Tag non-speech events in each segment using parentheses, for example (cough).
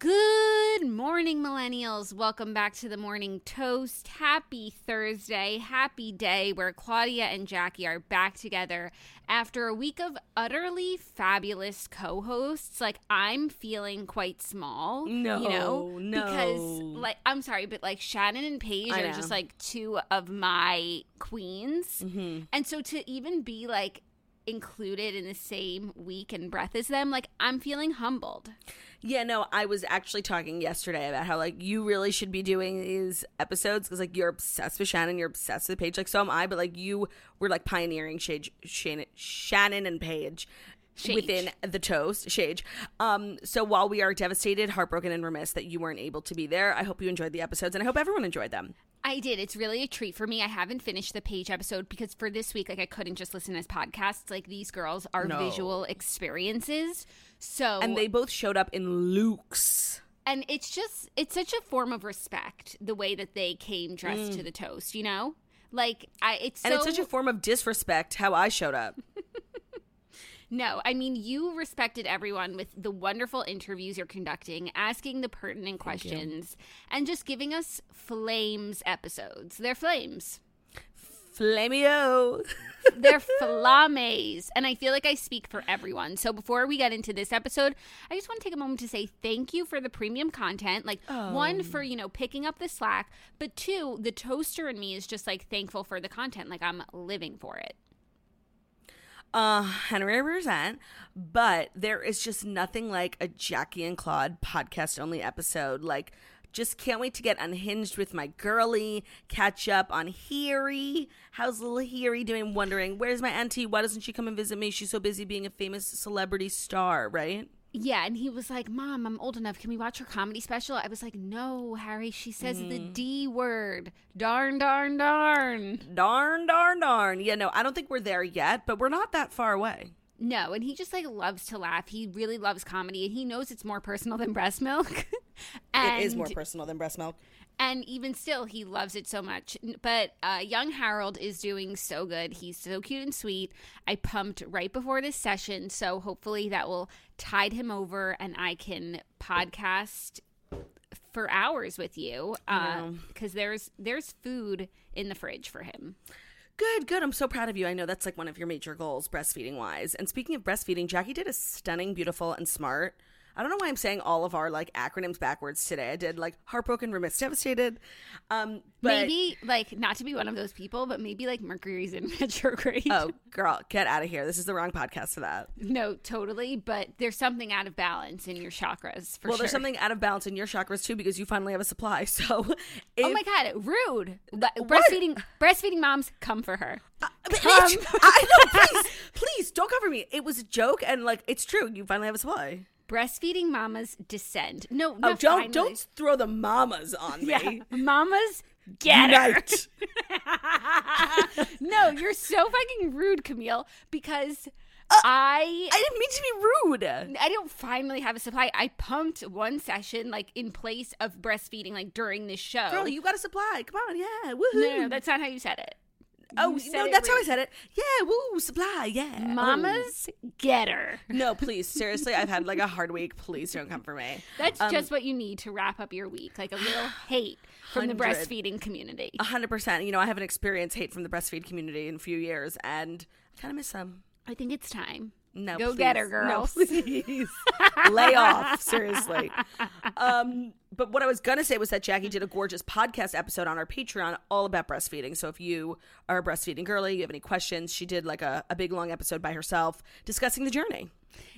Good morning, millennials. Welcome back to the Morning Toast. Happy Thursday. Happy day where Claudia and Jackie are back together after a week of utterly fabulous co hosts. Like, I'm feeling quite small. No, You know? no. Because, like, I'm sorry, but like Shannon and Paige I are know. just like two of my queens. Mm-hmm. And so to even be like, included in the same week and breath as them like i'm feeling humbled Yeah, no, I was actually talking yesterday about how like you really should be doing these episodes because like you're obsessed with Shannon, you're obsessed with Paige, like so am I. But like you were like pioneering Shage, Shannon, Shannon and Paige Shage. within the toast, Shage. Um, so while we are devastated, heartbroken, and remiss that you weren't able to be there, I hope you enjoyed the episodes, and I hope everyone enjoyed them. I did. It's really a treat for me. I haven't finished the Paige episode because for this week, like I couldn't just listen as podcasts. Like these girls are No. visual experiences. So And they both showed up in Luke's. and it's just it's such a form of respect the way that they came dressed to the toast. You know, like I it's Mm. And so, it's such a form of disrespect how I showed up. No, I mean you respected everyone with the wonderful interviews you're conducting, asking the pertinent questions, and just giving us flames episodes. They're flames. Flamio. (laughs) They're (laughs) flames. And I feel like I speak for everyone. So before we get into this episode, I just want to take a moment to say thank you for the premium content. Like, one, for, oh. you know, picking up the slack, but two, the toaster in me is just like thankful for the content. Like, I'm living for it. Uh, Henry percent. But there is just nothing like a Jackie and Claude podcast only episode. Like, just can't wait to get unhinged with my girly, catch up on Harry. How's little Harry doing? Wondering, where's my auntie? Why doesn't she come and visit me? She's so busy being a famous celebrity star, right? Yeah, and he was like, "Mom, I'm old enough. Can we watch her comedy special?" I was like, "No, Harry. She says the mm. D word. Darn, darn, darn." Darn, darn, darn. Yeah, no, I don't think we're there yet, but we're not that far away. No, and he just like loves to laugh. He really loves comedy, and he knows it's more personal than breast milk. and, (laughs) it is more personal than breast milk. And even still, he loves it so much. But uh, young Harold is doing so good. He's so cute and sweet. I pumped right before this session, so hopefully that will tide him over, and I can podcast for hours with you because there's there's food in the fridge for him. Good, good. I'm so proud of you. I know that's like one of your major goals, breastfeeding wise. And speaking of breastfeeding, Jackie did a stunning, beautiful, and smart. I don't know why I'm saying all of our like acronyms backwards today. I did like heartbroken, remiss, devastated. Um, but, maybe like not to be one of those people, but maybe like Mercury's in (laughs) retrograde. Oh, girl, get out of here. This is the wrong podcast for that. No, totally. But there's something out of balance in your chakras for well, sure. there's something out of balance in your chakras too because you finally have a supply. (laughs) So, if, Oh my god, rude! But breastfeeding, breastfeeding moms, come for her. But Come. I know. Please, please don't cover me. It was a joke, and like it's true. You finally have a supply. Breastfeeding mamas descend. No, Oh, don't finally. don't throw the mamas on me. Yeah, mamas get. Unite. (laughs) No, you're so fucking rude, Camille. Because Uh, I I didn't mean to be rude. I don't finally have a supply. I pumped one session like in place of breastfeeding, like during this show. Girl, you got a supply. Come on, yeah. Woohoo. no, no, no, that's not how you said it. Oh, you said no, it that's how I said it. Yeah, woo, supply, yeah. Mamas get her. Oh. No, (laughs) please, seriously, I've had like a hard week. Please don't come for me. That's Um, just what you need to wrap up your week, like a little (sighs) hate from the breastfeeding community. A hundred percent. You know, I haven't experienced hate from the breastfeed community in a few years, and I kind of miss them. I think it's time. No, Go get her, (laughs) please. girls. No, please. Lay off, seriously. Um, but what I was gonna say was that Jackie did a gorgeous podcast episode on our Patreon all about breastfeeding. So if you are a breastfeeding girly, you have any questions, she did like a, a big long episode by herself discussing the journey.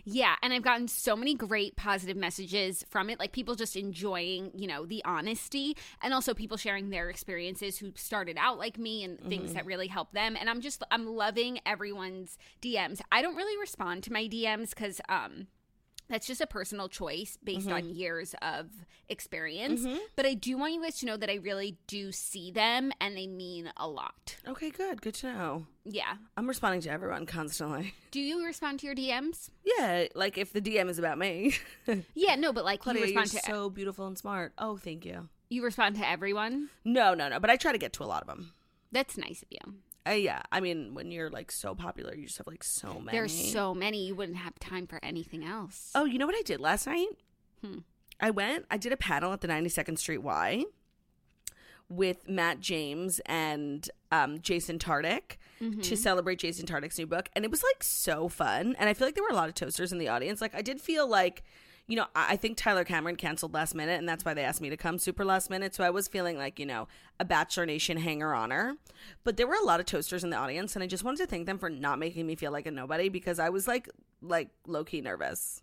Yeah, and I've gotten so many great positive messages from it, like people just enjoying, you know, the honesty and also people sharing their experiences who started out like me and things that really helped them. And I'm just I'm loving everyone's DMs. I don't really respond to my DMs cuz um that's just a personal choice based mm-hmm. on years of experience. Mm-hmm. But I do want you guys to know that I really do see them and they mean a lot. Okay, good. Good to know. Yeah. I'm responding to everyone constantly. Do you respond to your DMs? Yeah, like if the DM is about me. (laughs) Yeah, no, but like Claudia, you you're to so beautiful and smart. Oh, thank you. you respond to everyone. No, no, no. But I try to get to a lot of them. That's nice of you. Uh, yeah, I mean, when you're like so popular, you just have like so many. There's so many you wouldn't have time for anything else. Oh, you know what I did last night? Hmm. I went. I did a panel at the 92nd Street Y with Matt James and um, Jason Tartick Mm-hmm. to celebrate Jason Tartick's new book, and it was like so fun. And I feel like there were a lot of toasters in the audience. Like I did feel like. You know, I think Tyler Cameron canceled last minute, and that's why they asked me to come super last minute. So I was feeling like, you know, a Bachelor Nation hanger honor. But there were a lot of toasters in the audience, and I just wanted to thank them for not making me feel like a nobody because I was like, like low key nervous.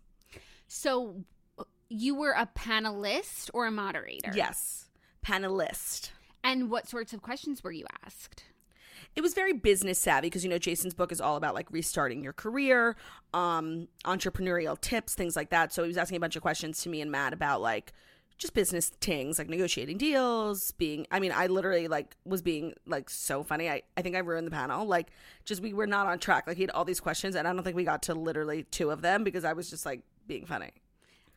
So you were a panelist or a moderator? Yes, panelist. And what sorts of questions were you asked? It was very business savvy because you know Jason's book is all about like restarting your career, um, entrepreneurial tips, things like that. So he was asking a bunch of questions to me and Matt about like just business things, like negotiating deals, being I mean, I literally like was being like so funny. I, I think I ruined the panel. Like just we were not on track. Like he had all these questions and I don't think we got to literally two of them because I was just like being funny.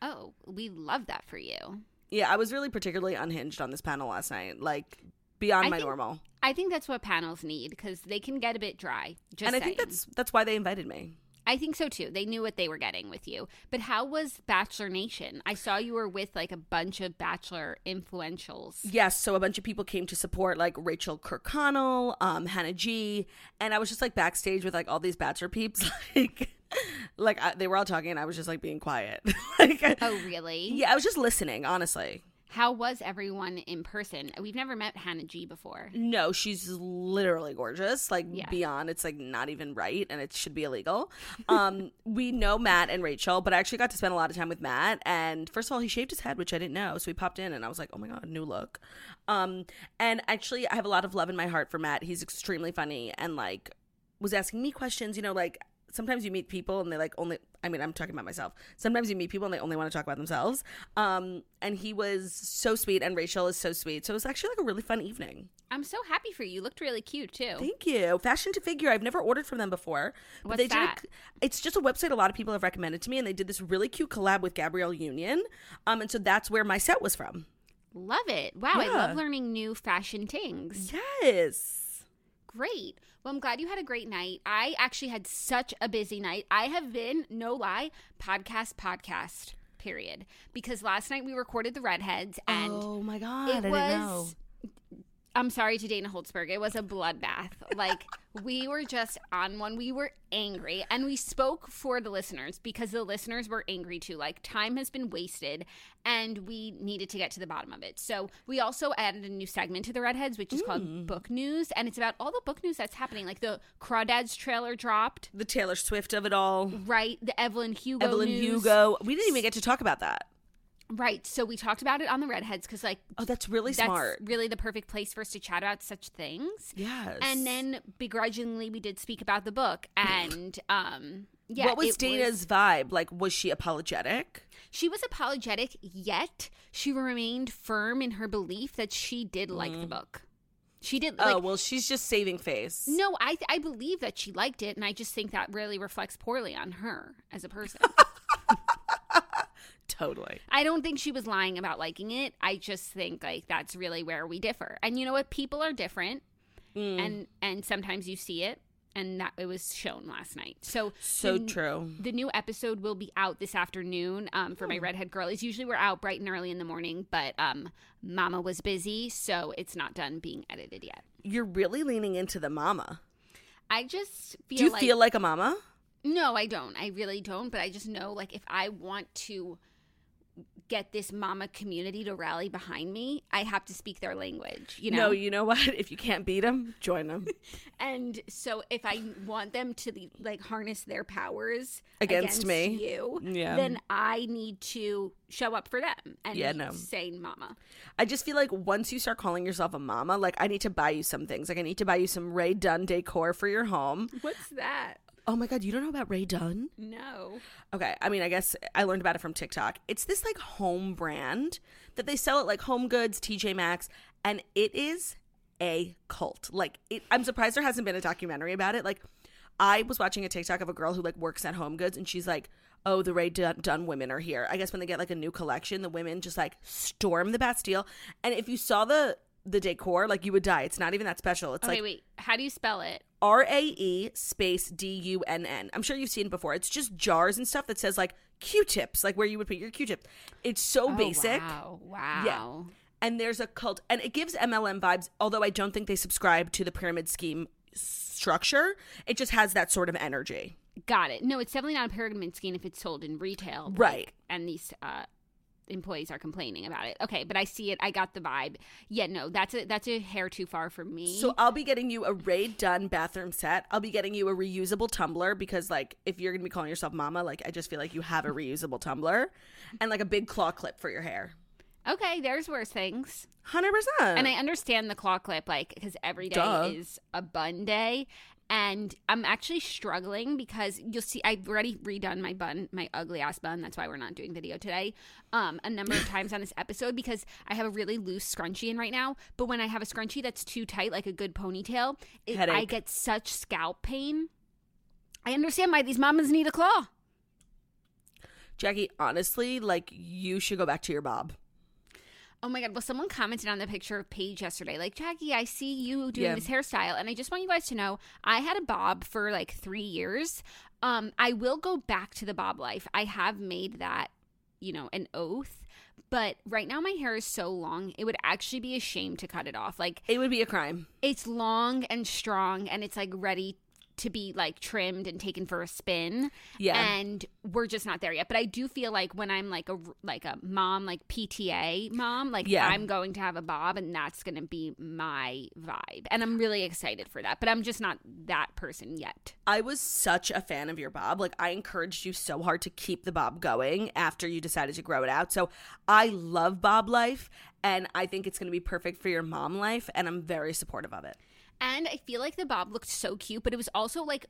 Oh, we love that for you. Yeah, I was really particularly unhinged on this panel last night. Like beyond I my think- normal. I think that's what panels need because they can get a bit dry. Just and I think that's that's why they invited me. I think so too. They knew what they were getting with you. But how was Bachelor Nation? I saw you were with like a bunch of Bachelor influentials. Yes, so a bunch of people came to support like Rachel Kirkconnell, um, Hannah G, and I was just like backstage with like all these Bachelor peeps, (laughs) like, like I, they were all talking, and I was just like being quiet. (laughs) like, Oh, really? yeah, I was just listening, honestly. How was everyone in person? We've never met Hannah G before. No, she's literally gorgeous, like Yeah. beyond. It's like not even right, and it should be illegal. (laughs) Um, we know Matt and Rachel, but I actually got to spend a lot of time with Matt. And first of all, he shaved his head, which I didn't know. So we popped in, and I was like, "Oh my god, new look." Um, and actually, I have a lot of love in my heart for Matt. He's extremely funny, and like was asking me questions. You know, like sometimes you meet people and they like only. I mean, I'm talking about myself. Sometimes you meet people and they only want to talk about themselves. Um, and he was so sweet, and Rachel is so sweet. So it was actually like a really fun evening. I'm so happy for you. You looked really cute too. Thank you. Fashion to Figure. I've never ordered from them before. But What's they did that? A, it's just a website a lot of people have recommended to me, and they did this really cute collab with Gabrielle Union. Um, and so that's where my set was from. Love it. Wow, I love learning new fashion things. Yes. Great. Well, I'm glad you had a great night. I actually had such a busy night. I have been, no lie, podcast, podcast, period. Because last night we recorded the Redheads and oh my god, it I didn't know. was. I'm sorry to Dana Holtzberg. It was a bloodbath. Like we were just on one. We were angry, and we spoke for the listeners because the listeners were angry too. Like time has been wasted, and we needed to get to the bottom of it. So we also added a new segment to the Redheads, which is Mm. called Book News, and it's about all the book news that's happening. Like the Crawdads trailer dropped, The Taylor Swift of it all. right? The Evelyn Hugo, Evelyn news. Hugo. We didn't even get to talk about that. Right? So we talked about it on the Redheads because like Oh, that's really that's smart. really the perfect place for us to chat about such things. Yes. And then begrudgingly we did speak about the book (clears throat) and um yeah what was Dana's vibe? Like, was she apologetic? she was apologetic yet she remained firm in her belief that she did like the book she did like oh, well, she's just saving face. no i i believe that she liked it and i just think that really reflects poorly on her as a person (laughs) (laughs) Totally. I don't think she was lying about liking it. I just think like that's really where we differ. And you know what? People are different, Mm. and and sometimes you see it, and that it was shown last night. So So the, true. The new episode will be out this afternoon um, for my Hmm. redhead girlies. Usually we're out bright and early in the morning, but um, Mama was busy, so it's not done being edited yet. You're really leaning into the mama. I just feel Do you like feel like a mama? No, I don't. I really don't. But I just know, like, if I want to get this mama community to rally behind me, I have to speak their language. You know. No, you know what? (laughs) If you can't beat them, join them. (laughs) and so, if I want them to like harness their powers Against me. you, Yeah. then I need to show up for them and Yeah, no. say mama. I just feel like once you start calling yourself a mama, like I need to buy you some things. Like I need to buy you some Rae Dunn decor for your home. What's that? Oh my god, you don't know about Rae Dunn? No. Okay, I mean, I guess I learned about it from TikTok. It's this like home brand that they sell at like Home Goods, TJ Maxx, and it is a cult. Like, it, I'm surprised there hasn't been a documentary about it. Like, I was watching a TikTok of a girl who like works at Home Goods, and she's like, "Oh, the Rae Dun, Dunn women are here." I guess when they get like a new collection, the women just like storm the Bastille. And if you saw the the decor, like you would die. It's not even that special. It's Okay, like wait. How do you spell it? R A E space D U N N. I'm sure you've seen it before. It's just jars and stuff that says like Q-tips, like where you would put your Q-tip. It's so Oh, basic. Wow. Wow. And there's a cult, and it gives MLM vibes. Although I don't think they subscribe to the pyramid scheme structure, it just has that sort of energy. Got it. No, it's definitely not a pyramid scheme if it's sold in retail. like, Right. and these uh, employees are complaining about it. Okay, but I see it. I got the vibe. Yeah, no, that's a that's a hair too far for me. So I'll be getting you a Rae Dunn bathroom set. I'll be getting you a reusable tumbler because, like, if you're gonna be calling yourself mama, like, I just feel like you have a reusable tumbler, and like a big claw clip for your hair. okay, there's worse things. Hundred percent. And I understand the claw clip, like, because every day Duh. is a bun day. And I'm actually struggling because you'll see I've already redone my bun, my ugly ass bun. That's why we're not doing video today. Um, a number of (laughs) times on this episode because I have a really loose scrunchie in right now. But when I have a scrunchie that's too tight, like a good ponytail, it, I get such scalp pain. I understand why these mamas need a claw. Jackie, honestly, like you should go back to your bob. Oh my god! Well, someone commented on the picture of Paige yesterday, like Jackie, I see you doing Yeah. this hairstyle, and I just want you guys to know I had a bob for like three years. Um, I will go back to the bob life. I have made that, you know, an oath. But right now, my hair is so long; it would actually be a shame to cut it off. Like It would be a crime. it's long and strong, and it's like ready to be like trimmed and taken for a spin Yeah. and we're just not there yet but i do feel like when i'm like a like a mom like pta mom like Yeah. i'm going to have a bob and that's going to be my vibe and i'm really excited for that but i'm just not that person yet I was such a fan of your bob. Like I encouraged you so hard to keep the bob going after you decided to grow it out. So I love bob life and I think it's going to be perfect for your mom life and I'm very supportive of it. And i feel like the bob looked so cute but it was also like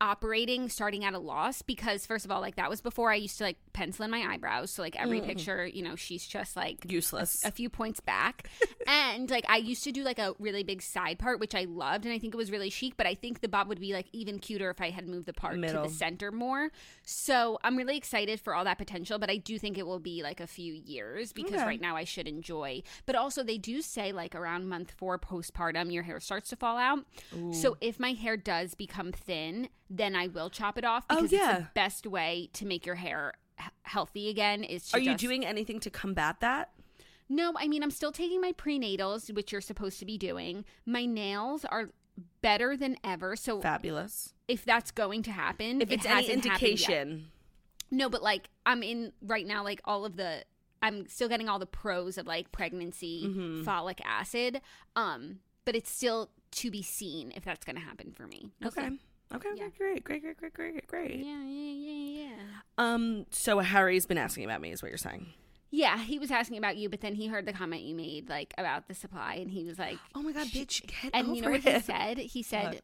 operating starting at a loss because first of all like that was before i used to like pencil in my eyebrows so like every mm. picture you know she's just like Useless. a few points back. (laughs) and like I used to do like a really big side part, which I loved, and I think it was really chic. But I think the bob would be like even cuter if I had moved the part Middle. to the center more. So I'm really excited for all that potential, but I do think it will be like a few years because Okay. right now I should enjoy. But also they do say like around month four postpartum, your hair starts to fall out. So if my hair does become thin, then I will chop it off Oh, because it's yeah. the best way to make your hair h- healthy again is to Are you doing anything to combat that? no, I mean, I'm still taking my prenatals, which you're supposed to be doing. My nails are better than ever. So Fabulous. if that's going to happen, If it it's any hasn't happened indication. No, but like I'm in right now, like all of the, I'm still getting all the pros of like pregnancy, Mm-hmm. folic acid. Um, but it's still to be seen if that's going to happen for me. We'll Okay. see. Okay, Yeah. great, great, great, great, great, great. Yeah, yeah, yeah, yeah. Um, so Harry's been asking about me, is what you're saying. Yeah, he was asking about you, but then he heard the comment you made, like about the supply, and he was like, (gasps) Oh my god, bitch, get And over you know what it. he said? He said, What?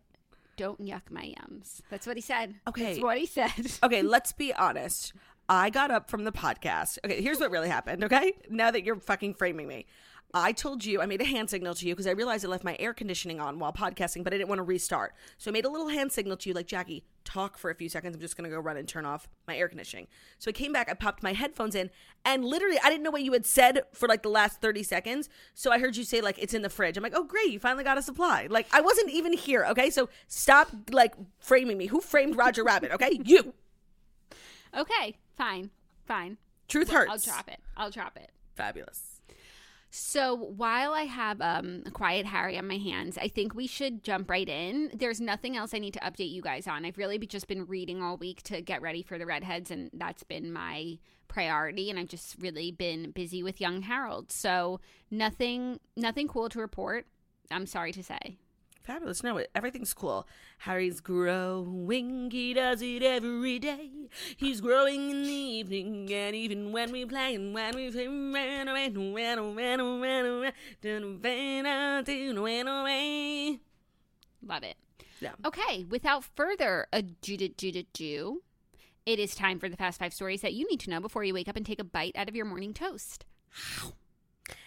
"Don't yuck my yums." That's what he said. Okay. That's what he said. (laughs) okay, let's be honest. I got up from the podcast. Okay, here's what really happened, okay? Now that you're fucking framing me. I told you, I made a hand signal to you because I realized I left my air conditioning on while podcasting, but I didn't want to restart. So I made a little hand signal to you, like, Jackie, talk for a few seconds. I'm just going to go run and turn off my air conditioning. So I came back, I popped my headphones in, and literally, I didn't know what you had said for like the last 30 seconds. So I heard you say, like, it's in the fridge. I'm like, oh, great, you finally got a supply. Like, I wasn't even here, okay? So stop, like, framing me. Who framed Roger Rabbit, okay? You. okay, fine, fine. Truth hurts. I'll drop it. I'll drop it. Fabulous. So while I have um, quiet Harry on my hands, I think we should jump right in. There's nothing else I need to update you guys on. I've really just been reading all week to get ready for the redheads, and that's been my priority. And I've just really been busy with young Harold. So nothing, nothing cool to report. I'm sorry to say. Fabulous. No, everything's cool. Harry's growing. He does it every day. He's growing in the evening, and even when we play and when we play, ran away, ran away, ran away, ran away. Love it. Yeah. Okay, without further ado, do, do, do, it is time for the fast five stories that you need to know before you wake up and take a bite out of your morning toast. (sighs) (sighs)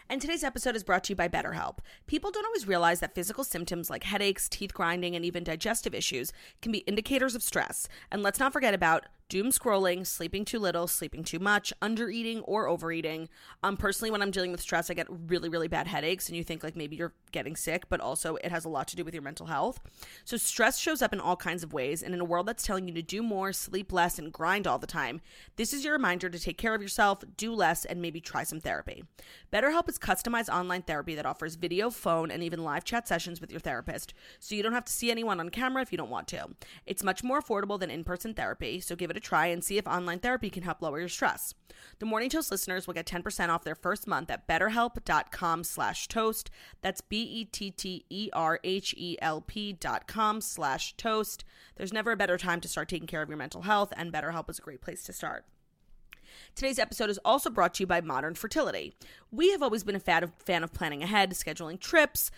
And today's episode is brought to you by BetterHelp. People don't always realize that physical symptoms like headaches, teeth grinding, and even digestive issues can be indicators of stress. And let's not forget about doom scrolling, sleeping too little, sleeping too much, under eating or overeating. Um, personally, when I'm dealing with stress, I get really, really bad headaches, and you think like maybe you're getting sick, but also it has a lot to do with your mental health. So, stress shows up in all kinds of ways, and in a world that's telling you to do more, sleep less, and grind all the time, this is your reminder to take care of yourself, do less, and maybe try some therapy. BetterHelp is customized online therapy that offers video, phone, and even live chat sessions with your therapist, so you don't have to see anyone on camera if you don't want to. It's much more affordable than in person therapy, so give it a try and see if online therapy can help lower your stress. The Morning Toast listeners will get 10% off their first month at betterhelp.com slash toast. That's B-E-T-T-E-R-H-E-L-P dot com slash toast. There's never a better time to start taking care of your mental health, and BetterHelp is a great place to start. Today's episode is also brought to you by Modern Fertility. We have always been a fan of, fan of planning ahead, scheduling trips,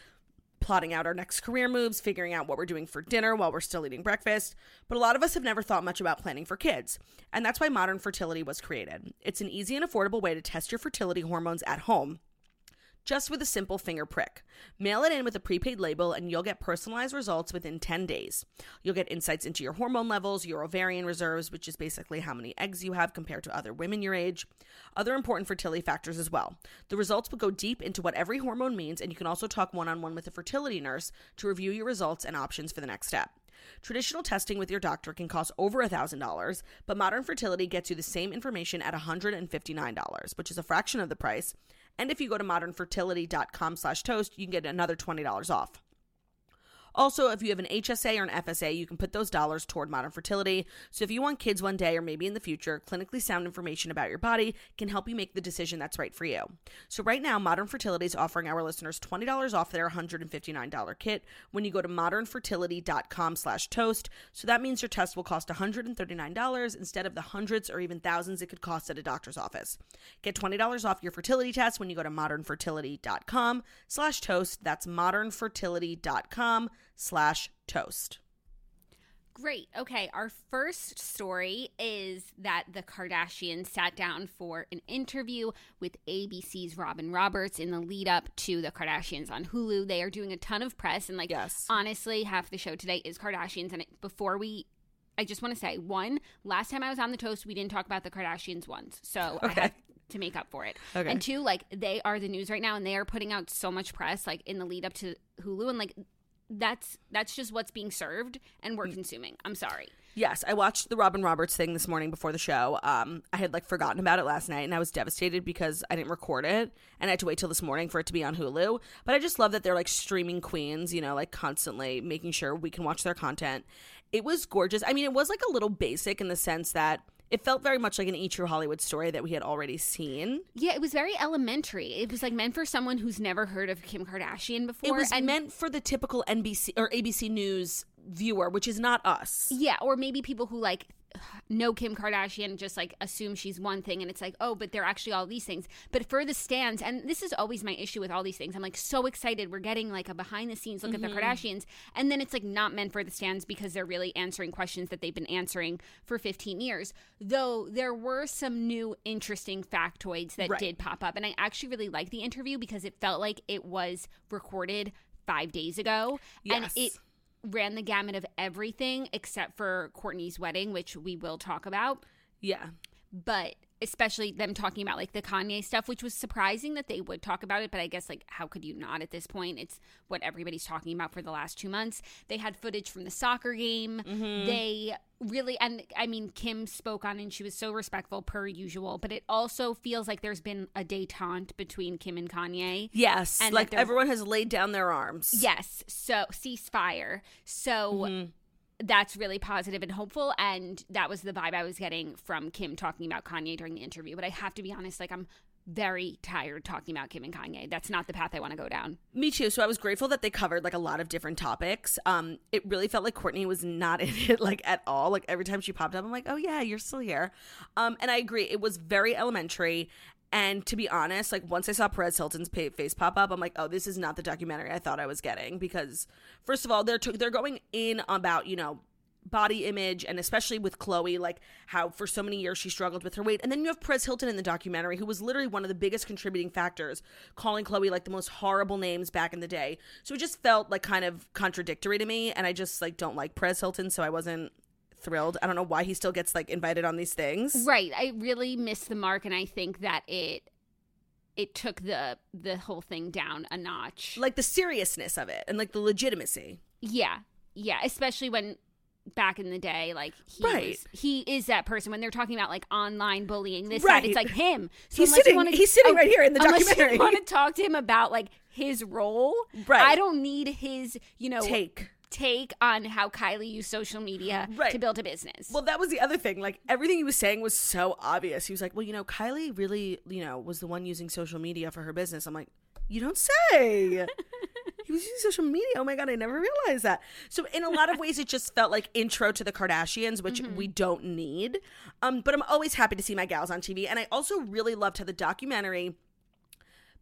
plotting out our next career moves, figuring out what we're doing for dinner while we're still eating breakfast. But a lot of us have never thought much about planning for kids, and that's why Modern Fertility was created. It's an easy and affordable way to test your fertility hormones at home just with a simple finger prick. Mail it in with a prepaid label and you'll get personalized results within 10 days. You'll get insights into your hormone levels, your ovarian reserves, which is basically how many eggs you have compared to other women your age, other important fertility factors as well. The results will go deep into what every hormone means, and you can also talk one on one with a fertility nurse to review your results and options for the next step. Traditional testing with your doctor can cost over $1,000, but Modern Fertility gets you the same information at $159, which is a fraction of the price. And if you go to modernfertility.com slash toast, you can get another $20 off. Also, if you have an HSA or an FSA, you can put those dollars toward modern fertility. So if you want kids one day or maybe in the future, clinically sound information about your body can help you make the decision that's right for you. So right now, Modern Fertility is offering our listeners $20 off their $159 kit when you go to modernfertility.com slash toast. So that means your test will cost $139 instead of the hundreds or even thousands it could cost at a doctor's office. Get $20 off your fertility test when you go to modernfertility.com slash toast. That's modernfertility.com slash toast. Great. Okay, our first story is that the Kardashians sat down for an interview with ABC's Robin Roberts in the lead up to the Kardashians on Hulu. They are doing a ton of press, and like, Yes. honestly, half the show today is Kardashians. And before we, I just want to say, one, last time I was on the toast, we didn't talk about the Kardashians once, so I have to make up for it. Okay. And two, like, they are the news right now, and they are putting out so much press, like in the lead up to Hulu, and like. That's that's just what's being served and Mm. we're consuming. I'm sorry. Yes, I watched the Robin Roberts thing this morning before the show. Um, I had like forgotten about it last night, and I was devastated because I didn't record it, and I had to wait till this morning for it to be on Hulu. But I just love that they're like streaming queens, you know, like constantly making sure we can watch their content. It was gorgeous. I mean, it was like a little basic in the sense that it felt very much like an E True Hollywood story that we had already seen. Yeah, it was very elementary. It was like meant for someone who's never heard of Kim Kardashian before. It was and meant for the typical NBC or ABC News viewer, which is not us. yeah, or maybe people who like know Kim Kardashian just like assume she's one thing and it's like, oh, but they're actually all these things. But for the stands, and this is always my issue with all these things. I'm like so excited we're getting like a behind the scenes look at the mm-hmm. Kardashians, and then it's like not meant for the stands because they're really answering questions that they've been answering for 15 years. Though there were some new interesting factoids that Right. did pop up, and I actually really liked the interview because it felt like it was recorded five days ago, and it ran the gamut of everything except for Kourtney's wedding, which we will talk about. Yeah. But especially them talking about like the Kanye stuff, which was surprising that they would talk about it. But I guess like how could you not at this point? It's what everybody's talking about for the last two months. They had footage from the soccer game. Mm-hmm. They really and I mean Kim spoke on and she was so respectful per usual. But it also feels like there's been a detente between Kim and Kanye. Yes, And like everyone has laid down their arms. Yes. So ceasefire. So Mm-hmm. That's really positive and hopeful. And that was the vibe I was getting from Kim talking about Kanye during the interview. But I have to be honest, like I'm very tired talking about Kim and Kanye. That's not the path I want to go down. Me too. So I was grateful that they covered like a lot of different topics. Um, it really felt like Kourtney was not (laughs) in it like at all. Like every time she popped up, I'm like, oh yeah, you're still here. Um, and I agree. It was very elementary. And to be honest, like once I saw Perez Hilton's face pop up, I'm like, oh, this is not the documentary I thought I was getting. Because first of all, they're t- they're going in about you know body image and especially with Khloe, like how for so many years she struggled with her weight. And then you have Perez Hilton in the documentary, who was literally one of the biggest contributing factors, calling Khloe like the most horrible names back in the day. So it just felt like kind of contradictory to me. And I just like don't like Perez Hilton, so I wasn't thrilled. I don't know why he still gets like invited on these things. Right. I really missed the mark and I think that it it took the the whole thing down a notch. Like the seriousness of it and like the legitimacy. Yeah. Yeah. Especially when back in the day, like he Right. was, he is that person when they're talking about like online bullying, this Right. that, it's like him. So He's sitting- wanna- he's sitting oh, right here in the documentary. You want to talk to him about like his role, Right. I don't need his, you know, Take. Take on how Kylie used social media Right. to build a business. Well, that was the other thing. Like everything he was saying was so obvious. He was like, "Well, you know, Kylie really, you know, was the one using social media for her business." I'm like, "You don't say." (laughs) he was using social media. Oh my god, I never realized that. So in a lot of ways, it just felt like intro to the Kardashians, which we don't need. Um, but I'm always happy to see my gals on TV, and I also really loved how the documentary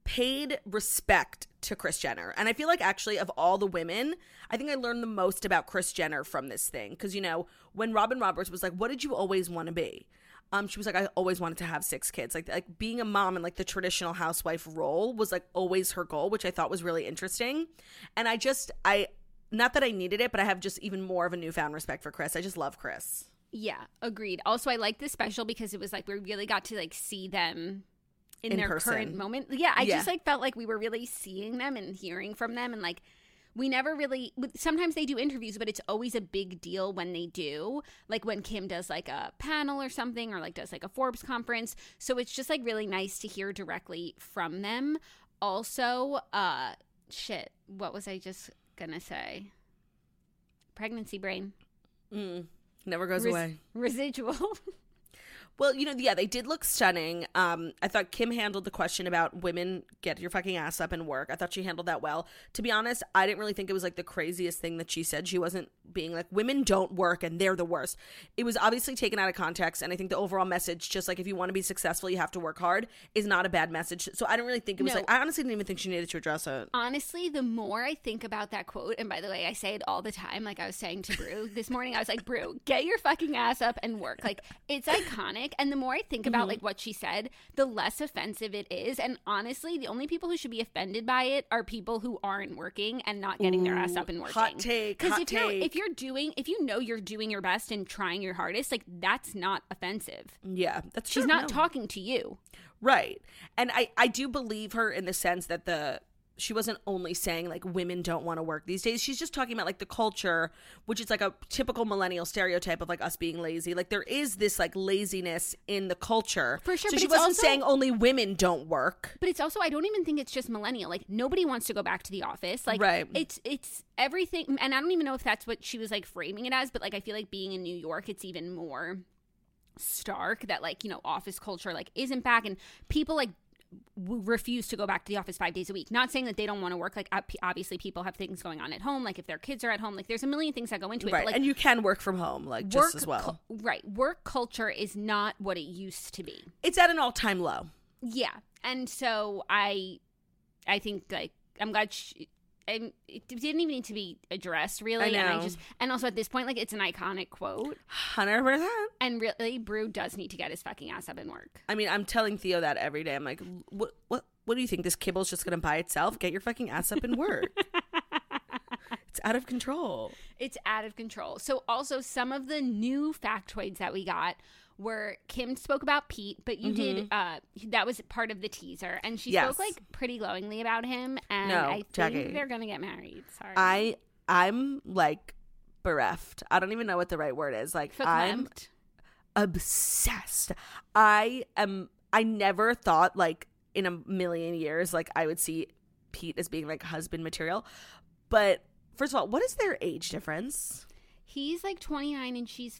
paid respect to Kris Jenner. And I feel like actually of all the women, I think I learned the most about Kris Jenner from this thing cuz you know, when Robin Roberts was like, "What did you always want to be?" Um she was like, "I always wanted to have six kids." Like like being a mom and like the traditional housewife role was like always her goal, which I thought was really interesting. And I just I not that I needed it, but I have just even more of a newfound respect for Kris. I just love Kris. yeah, agreed. Also, I like this special because it was like we really got to like see them in, In their person. current moment. Yeah, I Yeah. just like felt like we were really seeing them and hearing from them and like we never really sometimes they do interviews but it's always a big deal when they do like when kim does like a panel or something or like does like a forbes conference so it's just like really nice to hear directly from them also uh shit what was i just gonna say pregnancy brain Mm, never goes Res- away. residual (laughs) Well, you know, yeah, they did look stunning. Um, I thought Kim handled the question about women get your fucking ass up and work. I thought she handled that well. To be honest, I didn't really think it was like the craziest thing that she said. She wasn't being like women don't work and they're the worst. It was obviously taken out of context, and I think the overall message, just like if you want to be successful, you have to work hard, is not a bad message. So I didn't really think it was No. like. I honestly didn't even think she needed to address it. honestly, the more I think about that quote, and by the way, I say it all the time, like I was saying to Brew this morning, I was like, Brew, get your fucking ass up and work. Like, it's iconic. (laughs) And the more I think about mm-hmm. like what she said, the less offensive it is. And honestly, the only people who should be offended by it are people who aren't working and not getting their ass up and working. hot take, Because if you're if you're doing if you know you're doing your best and trying your hardest, like that's not offensive. Yeah, that's She's true. not No. talking to you. Right. And I I do believe her in the sense that the she wasn't only saying like women don't want to work these days. She's just talking about like the culture, which is like a typical millennial stereotype of like us being lazy. Like there is this like laziness in the culture. For sure, So but she wasn't also- saying only women don't work. But it's also I don't even think it's just millennial. Like nobody wants to go back to the office. Like Right. it's it's everything and I don't even know if that's what she was like framing it as, but like I feel like being in New York it's even more stark that like, you know, office culture like isn't back and people like refuse to go back to the office 5 days a week. Not saying that they don't want to work like uh, obviously people have things going on at home like if their kids are at home like there's a million things that go into it. Right. But, like and you can work from home like just as well. cul- right. Work culture is not what it used to be. it's at an all-time low. Yeah, and so I, I think like I'm glad she, and it didn't even need to be addressed really. I And I just and also at this point like it's an iconic quote, 100%. and really Brew does need to get his fucking ass up and work. I mean, I'm telling Theo that every day. I'm like, what what what do you think this kibble's just going to buy itself? Get your fucking ass up and work. (laughs) it's out of control. It's out of control. So also some of the new factoids that we got where Kim spoke about Pete, but you did uh that was part of the teaser, and she Mm-hmm. Yes. spoke like pretty glowingly about him, and No, I think Jackie. they're gonna get married. Sorry, I I'm like bereft. I don't even know what the right word is. Like I'm obsessed. I am I never thought like in a million years like I would see Pete as being like husband material. But first of all, what is their age difference? He's like 29 and she's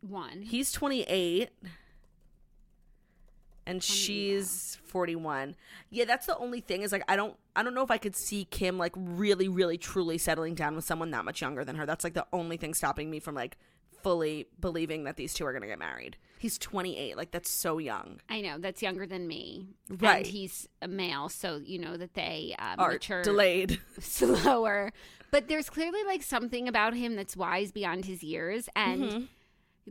41. He's 28 and she's 41. Yeah, that's the only thing is like I don't I don't know if I could see Kim like really really truly settling down with someone that much younger than her. That's like the only thing stopping me from like fully believing that these two are going to get married. He's 28. Like that's so young. I know that's younger than me, Right. And he's a male, so you know that they um, Are mature (laughs) delayed. (laughs) slower. But there's clearly like something about him that's wise beyond his years, and Mm-hmm.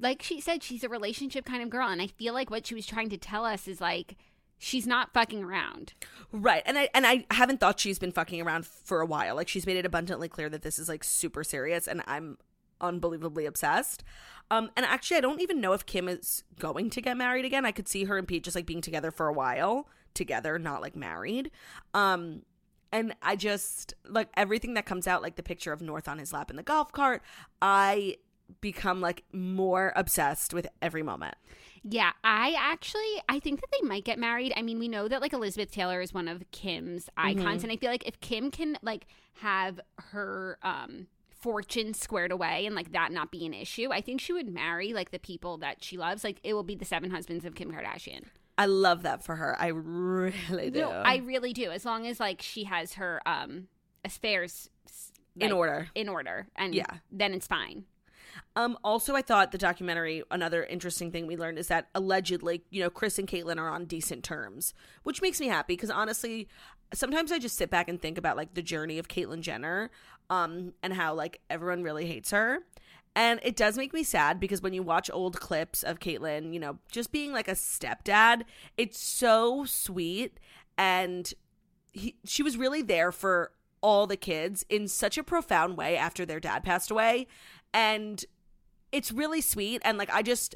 Like she said, she's a relationship kind of girl, and I feel like what she was trying to tell us is like she's not fucking around. Right. And I and I haven't thought she's been fucking around for a while. Like she's made it abundantly clear that this is like super serious and I'm unbelievably obsessed. Um and actually I don't even know if Kim is going to get married again. I could see her and Pete just like being together for a while, together, not like married. Um and I just like everything that comes out like the picture of North on his lap in the golf cart, I become like more obsessed with every moment. Yeah, I actually I think that they might get married. I mean, we know that like Elizabeth Taylor is one of Kim's icons and I feel like if Kim can like have her um fortune squared away and like that not be an issue, I think she would marry like the people that she loves. Like it will be the seven husbands of Kim Kardashian. I love that for her. I really do. No, I really do. As long as like she has her um affairs s- In order. In order. And Yeah. then it's fine. Um, also, I thought the documentary, another interesting thing we learned is that allegedly, you know, Kris and Caitlyn are on decent terms, which makes me happy because honestly, sometimes I just sit back and think about like the journey of Caitlyn Jenner um, and how like everyone really hates her. And it does make me sad because when you watch old clips of Caitlyn, you know, just being like a stepdad, it's so sweet. And he, she was really there for all the kids in such a profound way after their dad passed away. And it's really sweet. And like, I just,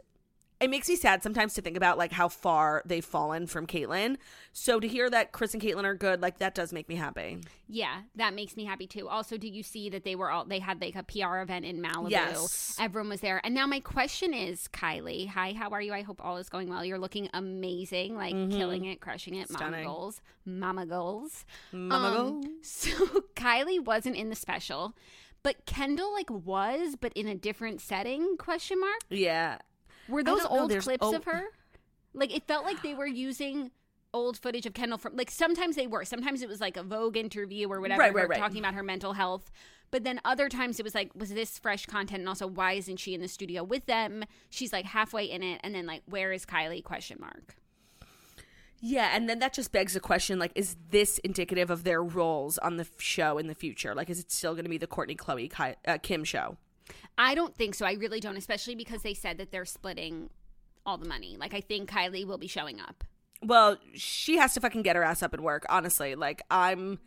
it makes me sad sometimes to think about like how far they've fallen from Caitlyn. So to hear that Kris and Caitlyn are good, like, that does make me happy. Yeah, that makes me happy too. Also, did you see that they were all they had like a PR event in Malibu? Yes. Everyone was there. And now my question is, Kylie, hi, how are you? I hope all is going well. You're looking amazing, like killing it, crushing it, mama Mm-hmm. Goals, mama goals. Mama Um, (laughs) So Kylie wasn't in the special, but Kendall like was, but in a different setting? Question mark. Yeah. Were those know, old clips oh. of her? Like it felt like they were using old footage of Kendall from like sometimes they were. Sometimes it was like a Vogue interview or whatever, Right, right, right. talking about her mental health. But then other times it was like, was this fresh content? And also, why isn't she in the studio with them? She's like halfway in it, and then like, where is Kylie? Question mark. Yeah, and then that just begs the question: like, is this indicative of their roles on the f- show in the future? Like, is it still going to be the Kourtney, Khloe, Ki- uh, Kim show? I don't think so. I really don't, especially because they said that they're splitting all the money. Like, I think Kylie will be showing up. Well, she has to fucking get her ass up and work. Honestly, like, I'm,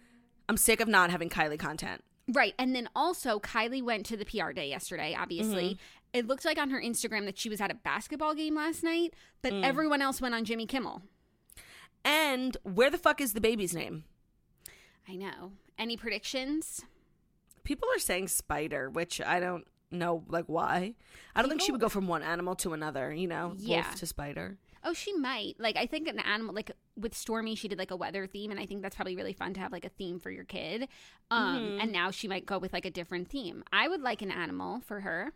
I'm sick of not having Kylie content. Right. And then also, Kylie went to the PR day yesterday, obviously. Mm-hmm. It looked like on her Instagram that she was at a basketball game last night, but Mm. everyone else went on Jimmy Kimmel. And where the fuck is the baby's name? I know. Any predictions? People are saying spider, which I don't know, like, why. I don't think she would go from one animal to another. You know, Yeah. wolf to spider. Oh, she might. Like, I think an animal, like with Stormi, she did like a weather theme, and I think that's probably really fun to have like a theme for your kid. Um, Mm-hmm. And now she might go with like a different theme. I would like an animal for her.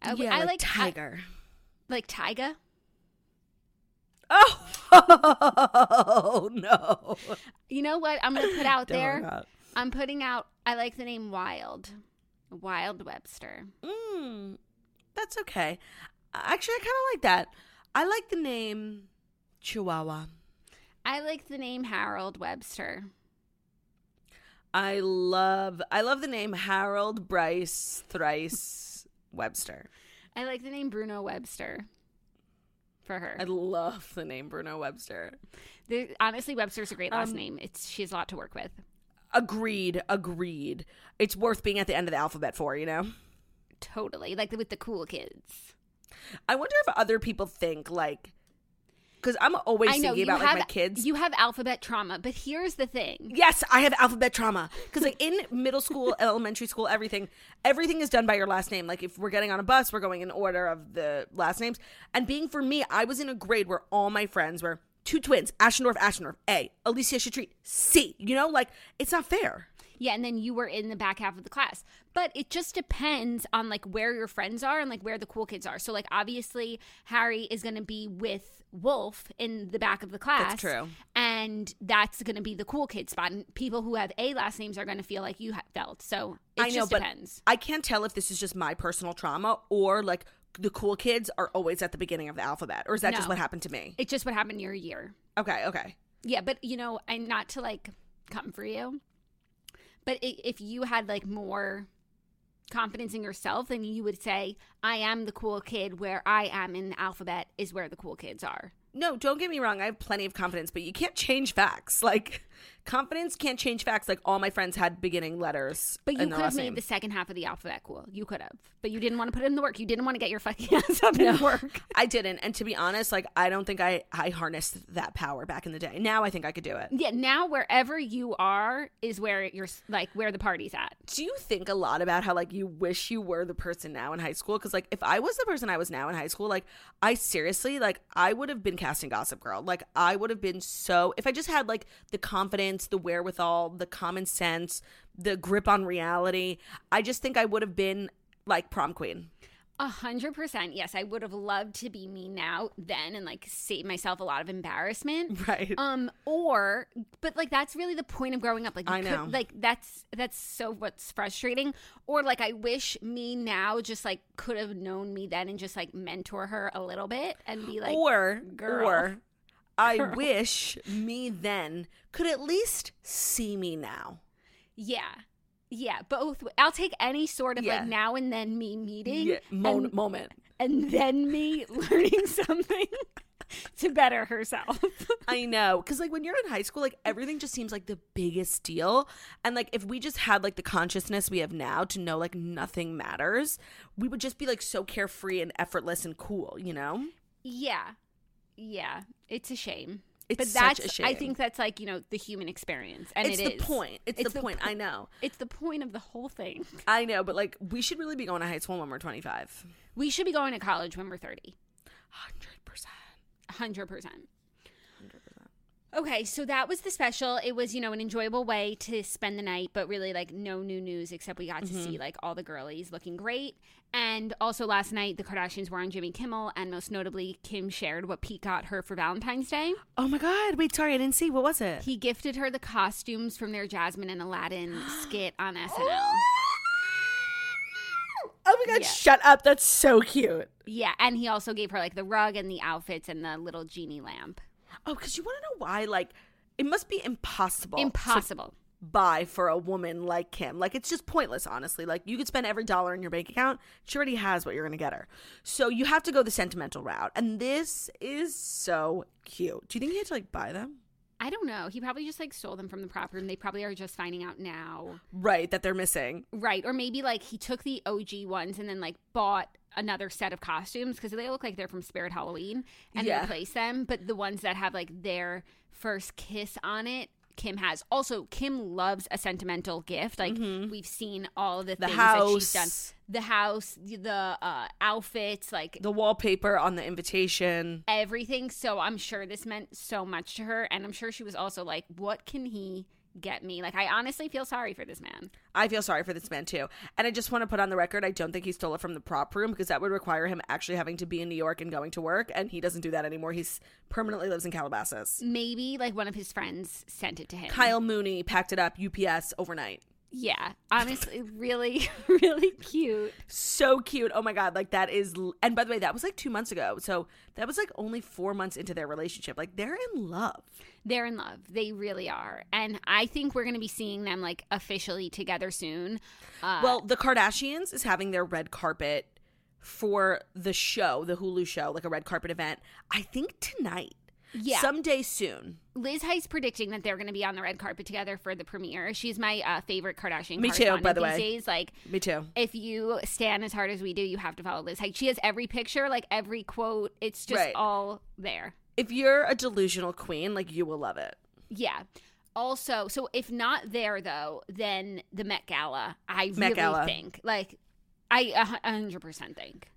I, yeah, I like, like tiger. I- like Tyga. Oh (laughs) no! You know what? I'm gonna put out there. I'm putting out. I like the name Wild, Wild Webster. Mm, that's okay. Actually, I kind of like that. I like the name Chihuahua. I like the name Harold Webster. I love I love the name Harold Bryce Thrice Webster. I like the name Bruno Webster for her. I love the name Bruno Webster. There- honestly, Webster's a great last Um, name. It's she has a lot to work with. Agreed, agreed. It's worth being at the end of the alphabet for, you know? totally. Like with the cool kids. I wonder if other people think like because I'm always know thinking about have like my kids. you have alphabet trauma, but here's the thing. Yes, I have alphabet trauma because like in middle school, (laughs) elementary school, everything, everything is done by your last name. Like if we're getting on a bus, we're going in order of the last names. And being for me, I was in a grade where all my friends were two twins, Ashendorf, Ashendorf, A, Alicia Chatry, C. You know, like it's not fair. Yeah, and then you were in the back half of the class. But it just depends on like where your friends are and like where the cool kids are. So like obviously Harry is going to be with Wolf in the back of the class. true. And that's going to be the cool kid spot. And people who have A last names are going to feel like you felt. So it I know, but depends. I can't tell if this is just my personal trauma or like the cool kids are always at the beginning of the alphabet, or is that just what happened to me? It's just what happened your year. Okay, okay. Yeah, but you know, and not to like come for you, but if you had like more confidence in yourself, then you would say, "I am the cool kid. Where I am in the alphabet is where the cool kids are." No, don't get me wrong. I have plenty of confidence, but you can't change facts. (laughs) Like confidence can't change facts. Like all my friends had beginning letters, But you could have made name. the second half of the alphabet cool. You could have, but you didn't want to put in the work. You didn't want to get your fucking (laughs) ass up and work. (laughs) I didn't, and to be honest, like I don't think I I harnessed that power back in the day. Now I think I could do it. Yeah, now wherever you are is where you're like where the party's at. Do you think a lot about how like you wish you were the person now in high school? Because like if I was the person I was now in high school, like I seriously like I would have been casting Gossip Girl. Like I would have been so if I just had like the confidence, the wherewithal, the common sense, the grip on reality. I just think I would have been like prom queen. A hundred percent. Yes, I would have loved to be me now then and like save myself a lot of embarrassment. (laughs) Right. Um, or but like that's really the point of growing up. Like I could- know. like that's that's so what's frustrating. Or like I wish me now just like could have known me then and just like mentor her a little bit and be like or girl. or I wish me then could at least see me now. Yeah. Yeah, both. I'll take any sort of Yeah. like now and then me meeting Yeah, mo- and, moment. and then me (laughs) learning something (laughs) to better herself. (laughs) I know. Because, like, when you're in high school, like, everything just seems like the biggest deal. And, like, if we just had, like, the consciousness we have now to know, like, nothing matters, we would just be, like, so carefree and effortless and cool, you know? Yeah. Yeah. It's a shame. It's but such that's a I shame. think that's like, you know, the human experience. And it's it the is. point. It's, It's the, the point. po- I know. It's the point of the whole thing. (laughs) I know. But, like, we should really be going to high school when we're 25. We should be going to college when we're 30. 100%. 100%. Okay, so that was the special. It was, you know, an enjoyable way to spend the night, but really like no new news except we got to see mm-hmm. like all the girlies looking great. And also last night the Kardashians were on Jimmy Kimmel and most notably Kim shared what Pete got her for Valentine's Day. Oh, my God. Wait, sorry. I didn't see. What was it? He gifted her the costumes from their Jasmine and Aladdin (gasps) skit on SNL. (gasps) Oh, my God. Yeah. Shut up. That's so cute. Yeah, and he also gave her like the rug and the outfits and the little genie lamp. Oh, because you want to know why? Like, it must be impossible. Impossible. buy for a woman like Kim. Like it's just pointless, honestly. Like you could spend every dollar in your bank account. She already has what you're gonna get her. So you have to go the sentimental route. And this is so cute. Do you think he had to like buy them? I don't know. He probably just like stole them from the prop room. They probably are just finding out now. Right, that they're missing. Right. Or maybe like he took the OG ones and then like bought another set of costumes because they look like they're from Spirit Halloween and Yeah. replace them. But the ones that have like their first kiss on it, Kim has. Also, Kim loves a sentimental gift. Like we've seen all of the, Mm-hmm. The things that she's done. The house, the uh, outfits, like The wallpaper on the invitation. everything. So I'm sure this meant so much to her. And I'm sure she was also like, what can he get me? Like, I honestly feel sorry for this man. I feel sorry for this man too. And I just want to put on the record I don't think he stole it from the prop room because that would require him actually having to be in New York and going to work. And he doesn't do that anymore. He's permanently lives in Calabasas. Maybe like one of his friends sent it to him. Kyle Mooney packed it up UPS overnight. Yeah, honestly, really, (laughs) really cute. so cute. Oh my god, like that is and by the way, that was like 2 months ago. So that was like only 4 months into their relationship. Like they're in love. They're in love. They really are. And I think we're going to be seeing them like officially together soon. Uh, well, the Kardashians is having their red carpet for the show, the Hulu show, like a red carpet event. I think tonight. Yeah. Someday soon. Liz Heist predicting that they're going to be on the red carpet together for the premiere. She's my uh, favorite Kardashian. Me too, by the way. Days. Like, Me too. if you stand as hard as we do, you have to follow Liz Heist. She has every picture, like every quote. It's just Right. all there. If you're a delusional queen, like you will love it. Yeah. Also, so if not there though, then the Met Gala. I Met really Gala. think, like, I a hu- a hundred percent think.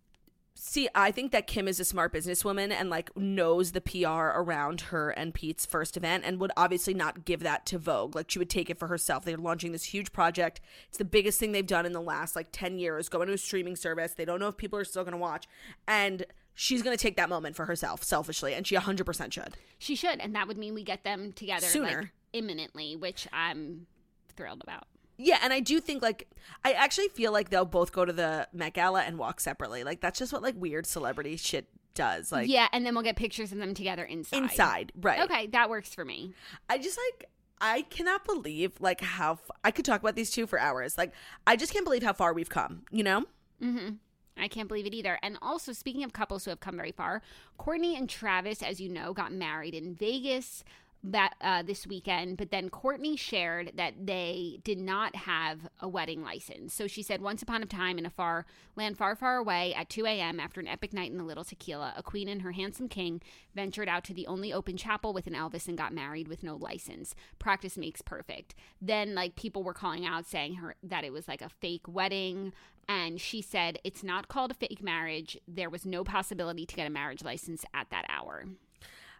See, I think that Kim is a smart businesswoman and like knows the PR around her and Pete's first event and would obviously not give that to Vogue. Like she would take it for herself. They're launching this huge project. It's the biggest thing they've done in the last like 10 years, going to a streaming service. They don't know if people are still going to watch. And she's going to take that moment for herself selfishly and she 100% should. She should, and that would mean we get them together Sooner. like imminently, which I'm thrilled about. Yeah, and I do think like I actually feel like they'll both go to the Met Gala and walk separately. Like that's just what like weird celebrity shit does. Like yeah, and then we'll get pictures of them together inside. inside, right? Okay, that works for me. I just like I cannot believe like how f- I could talk about these two for hours. Like I just can't believe how far we've come. You know? hmm I can't believe it either. And also, speaking of couples who have come very far, Kourtney and Travis, as you know, got married in Vegas that uh, this weekend. But then Kourtney shared that they did not have a wedding license. So she said, once upon a time in a far land far, far away, at 2 a.m. after an epic night in the Little Tequila, a queen and her handsome king ventured out to the only open chapel with an Elvis and got married with no license. Practice makes perfect. Then, like people were calling out saying her that it was like a fake wedding. And she said, It's not called a fake marriage. There was no possibility to get a marriage license at that hour.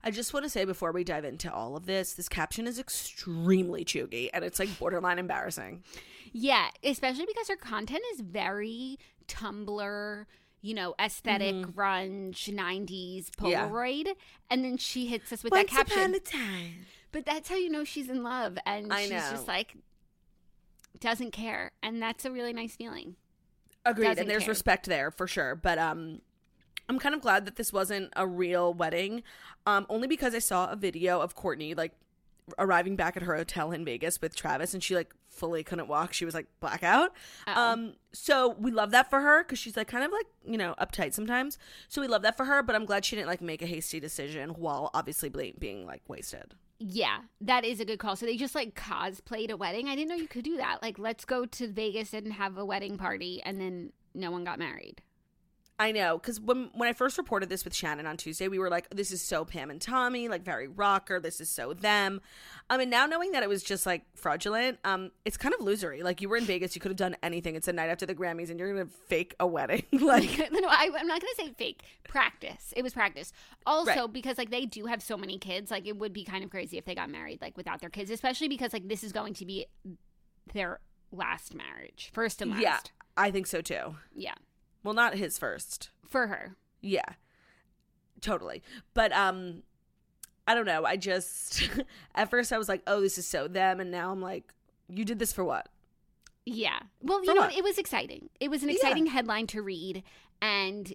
I just want to say before we dive into all of this, this caption is extremely cheugy and it's like borderline embarrassing. Yeah, especially because her content is very Tumblr, you know, aesthetic, grunge, 90s, Yeah. Polaroid. And then she hits us with that caption. time. But that's how you know she's in love. And I she's know. just like, doesn't care. And that's a really nice feeling. Agreed, Doesn't and there's care. respect there for sure. But um, I'm kind of glad that this wasn't a real wedding, um, only because I saw a video of Kourtney like arriving back at her hotel in Vegas with Travis, and she like fully couldn't walk. She was like blackout. Um, so we love that for her because she's like kind of like you know uptight sometimes. So we love that for her. But I'm glad she didn't like make a hasty decision while obviously ble- being like wasted. Yeah, that is a good call. So they just like cosplayed a wedding. I didn't know you could do that. Like, let's go to Vegas and have a wedding party, and then no one got married. I know, because when when I first reported this with Shannon on Tuesday, we were like, "This is so Pam and Tommy, like very rocker. This is so them." Um, and now knowing that it was just like fraudulent, um, it's kind of losery. Like you were in Vegas, you could have done anything. It's the night after the Grammys, and you're gonna fake a wedding. (laughs) like, (laughs) no, I, I'm not gonna say fake. Practice. It was practice. Also, Right. because like they do have so many kids, like it would be kind of crazy if they got married like without their kids, especially because like this is going to be their last marriage, first and last. yeah, I think so too. yeah, Well, not his first. for her. Yeah, totally. But um, I don't know. I just (laughs) at first I was like, "Oh, this is so them," and now I'm like, "You did this for what?" Yeah. Well, you For know, what? what? it was exciting. It was an Yeah. exciting headline to read, and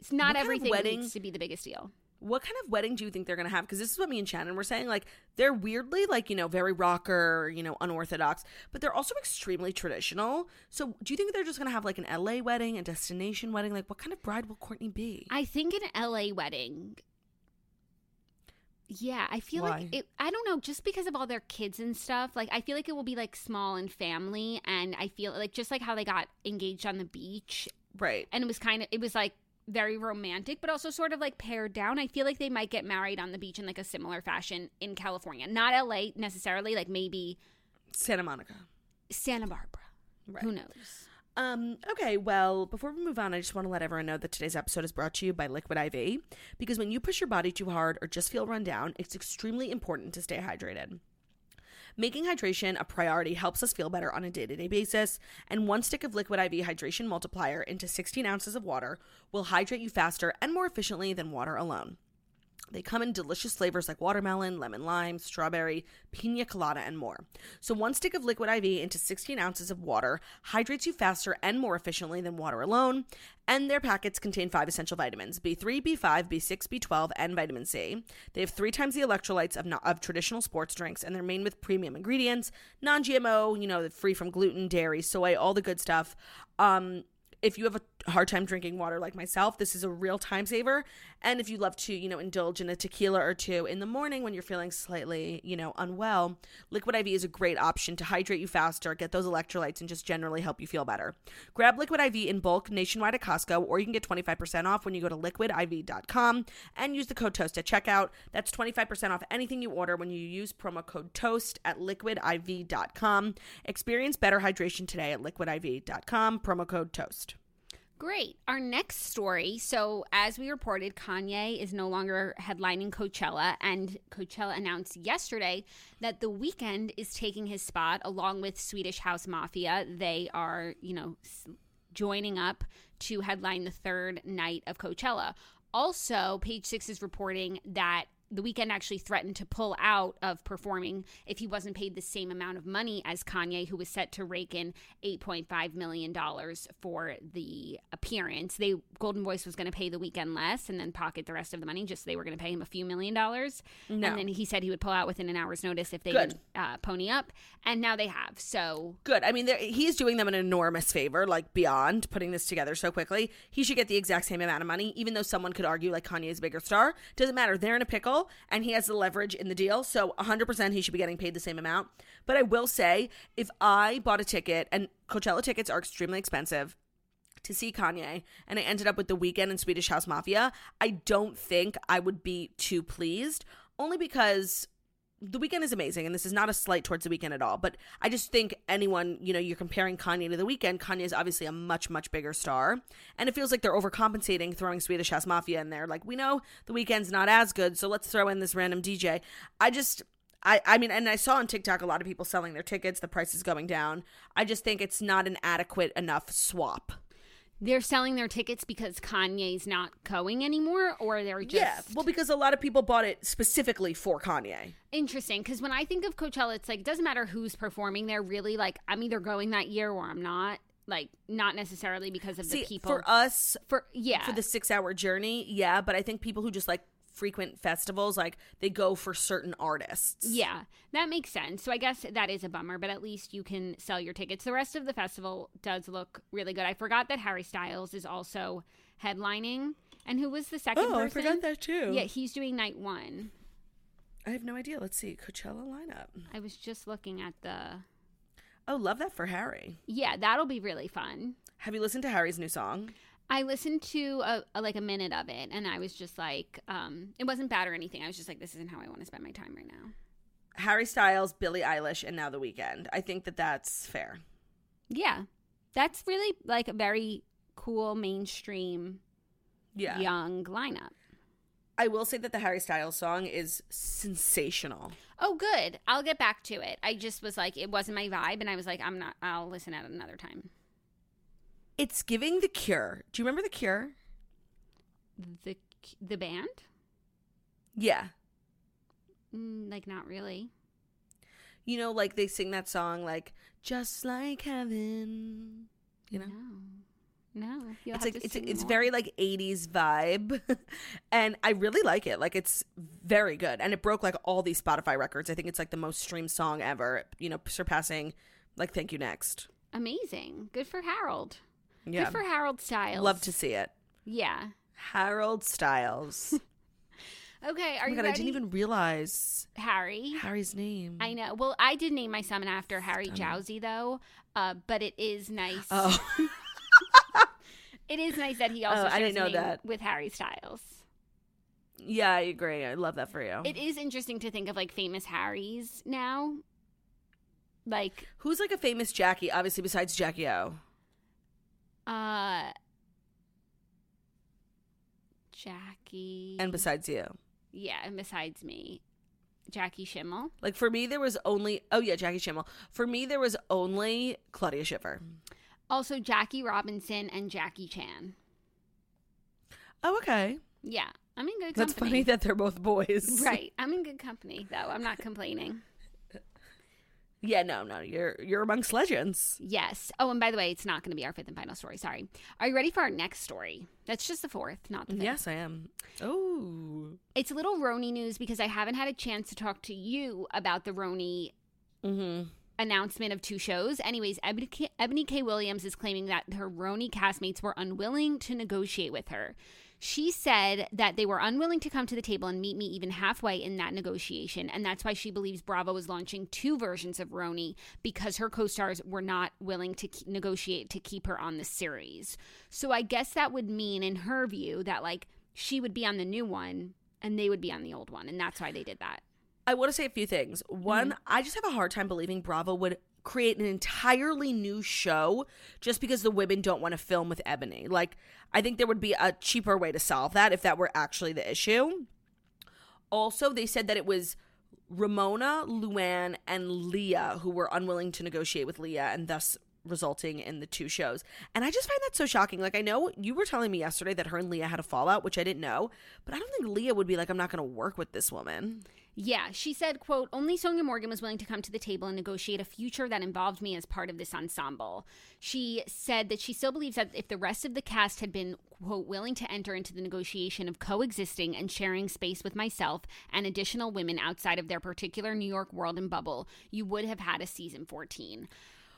it's not What kind of everything wedding- needs to be the biggest deal. What kind of wedding do you think they're gonna have? Because this is what me and Shannon were saying. Like they're weirdly like you know very rocker, you know unorthodox, but they're also extremely traditional. So do you think they're just gonna have like an LA wedding, a destination wedding? Like what kind of bride will Kourtney be? I think an LA wedding. Yeah, I feel Why? like it. I don't know, just because of all their kids and stuff. Like, I feel like it will be like small and family, and I feel like just like how they got engaged on the beach, right. and it was kind of it was like very romantic, but also sort of like pared down. I feel like they might get married on the beach in like a similar fashion in California, not LA necessarily. Like maybe Santa Monica. Santa Barbara. Right. Who knows? Um, okay, well, before we move on, I just want to let everyone know that today's episode is brought to you by Liquid IV because when you push your body too hard or just feel run down, it's extremely important to stay hydrated. Making hydration a priority helps us feel better on a day to day basis, and one stick of Liquid IV Hydration Multiplier into 16 ounces of water will hydrate you faster and more efficiently than water alone. They come in delicious flavors like watermelon, lemon lime, strawberry, pina colada, and more. So, one stick of liquid IV into 16 ounces of water hydrates you faster and more efficiently than water alone. And their packets contain five essential vitamins B3, B5, B6, B12, and vitamin C. They have three times the electrolytes of, of traditional sports drinks, and they're made with premium ingredients, non GMO, you know, free from gluten, dairy, soy, all the good stuff. Um, if you have a hard time drinking water like myself, this is a real time saver. And if you love to, you know, indulge in a tequila or two in the morning when you're feeling slightly, you know, unwell, Liquid IV is a great option to hydrate you faster, get those electrolytes, and just generally help you feel better. Grab Liquid IV in bulk nationwide at Costco, or you can get 25% off when you go to liquidiv.com and use the code TOAST at checkout. That's 25% off anything you order when you use promo code TOAST at liquidiv.com. Experience better hydration today at liquidiv.com, promo code TOAST. Great. Our next story. So, as we reported, Kanye is no longer headlining Coachella, and Coachella announced yesterday that The Weeknd is taking his spot along with Swedish House Mafia. They are, you know, joining up to headline the third night of Coachella. Also, Page Six is reporting that the Weeknd actually threatened to pull out of performing if he wasn't paid the same amount of money as Kanye, who was set to rake in $8.5 million for the appearance. They Goldenvoice was going to pay the Weeknd less and then pocket the rest of the money, just so they were going to pay him a few million dollars. No. And then he said he would pull out within an hour's notice if they Good. would uh, pony up. And now they have. So Good. I mean, he's doing them an enormous favor, like beyond putting this together so quickly. He should get the exact same amount of money, even though someone could argue like Kanye's a bigger star. Doesn't matter. They're in a pickle and he has the leverage in the deal. So 100% he should be getting paid the same amount. But I will say, if I bought a ticket, and Coachella tickets are extremely expensive, to see Kanye and I ended up with the Weeknd and Swedish House Mafia, I don't think I would be too pleased. Only because the Weeknd is amazing and this is not a slight towards the Weeknd at all. But I just think anyone, you know, you're comparing Kanye to the Weeknd, Kanye is obviously a much, much bigger star. And it feels like they're overcompensating throwing Swedish House Mafia in there. Like, we know the Weeknd's not as good, so let's throw in this random DJ. I just I, I mean, and I saw on TikTok a lot of people selling their tickets, the price is going down. I just think it's not an adequate enough swap. They're selling their tickets because Kanye's not going anymore, or they're just yeah, well, because a lot of people bought it specifically for Kanye. Interesting, because when I think of Coachella, it's like it doesn't matter who's performing there. Really, like I'm either going that year or I'm not. Like not necessarily because of See, the people. for us, For yeah, for the six hour journey, yeah, but I think people who just like frequent festivals, like they go for certain artists. yeah, that makes sense. So I guess that is a bummer, but at least you can sell your tickets. The rest of the festival does look really good. I forgot that Harry Styles is also headlining, and who was the second Oh, I person? forgot that too. Yeah, he's doing night one. I have no idea. Let's see. Coachella lineup. I was just looking at the. Oh, love that for Harry. Yeah, that'll be really fun. Have you listened to Harry's new song? I listened to a, a- like a minute of it, and I was just like, um, it wasn't bad or anything. I was just like, this isn't how I want to spend my time right now. Harry Styles, Billie Eilish, and now The Weeknd. I think that that's fair. Yeah, that's really like a very cool mainstream Yeah. young lineup. I will say that the Harry Styles song is sensational. Oh, good. I'll get back to it. I just was like, it wasn't my vibe, and I was like, I'm not. I'll listen at another time. It's giving The Cure. Do you remember The Cure? The the band, Yeah. mm, like not really. You know, like they sing that song, like, just like heaven. You know? No, no. It's like it's it's more. very like 80s vibe (laughs) and i really like it like it's very good and it broke like all these spotify records i think it's like the most streamed song ever you know surpassing like thank you next amazing. Good for Harold. Yeah Good for Harold Styles. love to see it Yeah. harold styles (laughs) Okay. Are oh my you god ready? i didn't even realize Harry. harry's name I know. Well, I did name my son after Harry Jowsey, though. Uh, but it is nice. oh (laughs) It is nice that he also Oh, I didn't know name that. with Harry Styles. yeah i agree i love that for you It is interesting to think of like famous Harrys now. Like, who's like a famous jackie obviously besides jackie o uh, Jackie. and besides you yeah, and besides me, Jackie Schimmel. like for me there was only oh yeah jackie schimmel for me there was only claudia schiffer Also, Jackie Robinson and Jackie Chan. oh okay Yeah, I'm in good That's company. funny that they're both boys. right. (laughs) I'm in good company, though. I'm not complaining. Yeah, no, no. You're you're amongst legends. Yes. Oh, and by the way, it's not going to be our fifth and final story. Sorry. Are you ready for our next story? That's just the fourth, not the fifth. Yes, I am. Oh. It's a little RHONY news because I haven't had a chance to talk to you about the RHONY Mm-hmm. announcement of two shows. Anyways, Eboni K, Eboni K. Williams is claiming that her RHONY castmates were unwilling to negotiate with her. She said that they were unwilling to come to the table and meet me even halfway in that negotiation. And that's why she believes Bravo is launching two versions of RHONY because her co stars were not willing to ke- negotiate to keep her on the series. So I guess that would mean, in her view, that like she would be on the new one and they would be on the old one. And that's why they did that. I want to say a few things. One, Mm-hmm. I just have a hard time believing Bravo would create an entirely new show just because the women don't want to film with Eboni. Like, I think there would be a cheaper way to solve that if that were actually the issue. Also, they said that it was Ramona, Luann, and Leah who were unwilling to negotiate with Leah and thus resulting in the two shows. And I just find that so shocking. Like, I know you were telling me yesterday that her and Leah had a fallout, which I didn't know, but I don't think Leah would be like, I'm not going to work with this woman. Yeah, she said, quote, only Sonja Morgan was willing to come to the table and negotiate a future that involved me as part of this ensemble. She said that she still believes that if the rest of the cast had been, quote, willing to enter into the negotiation of coexisting and sharing space with myself and additional women outside of their particular New York world and bubble, you would have had a season 14.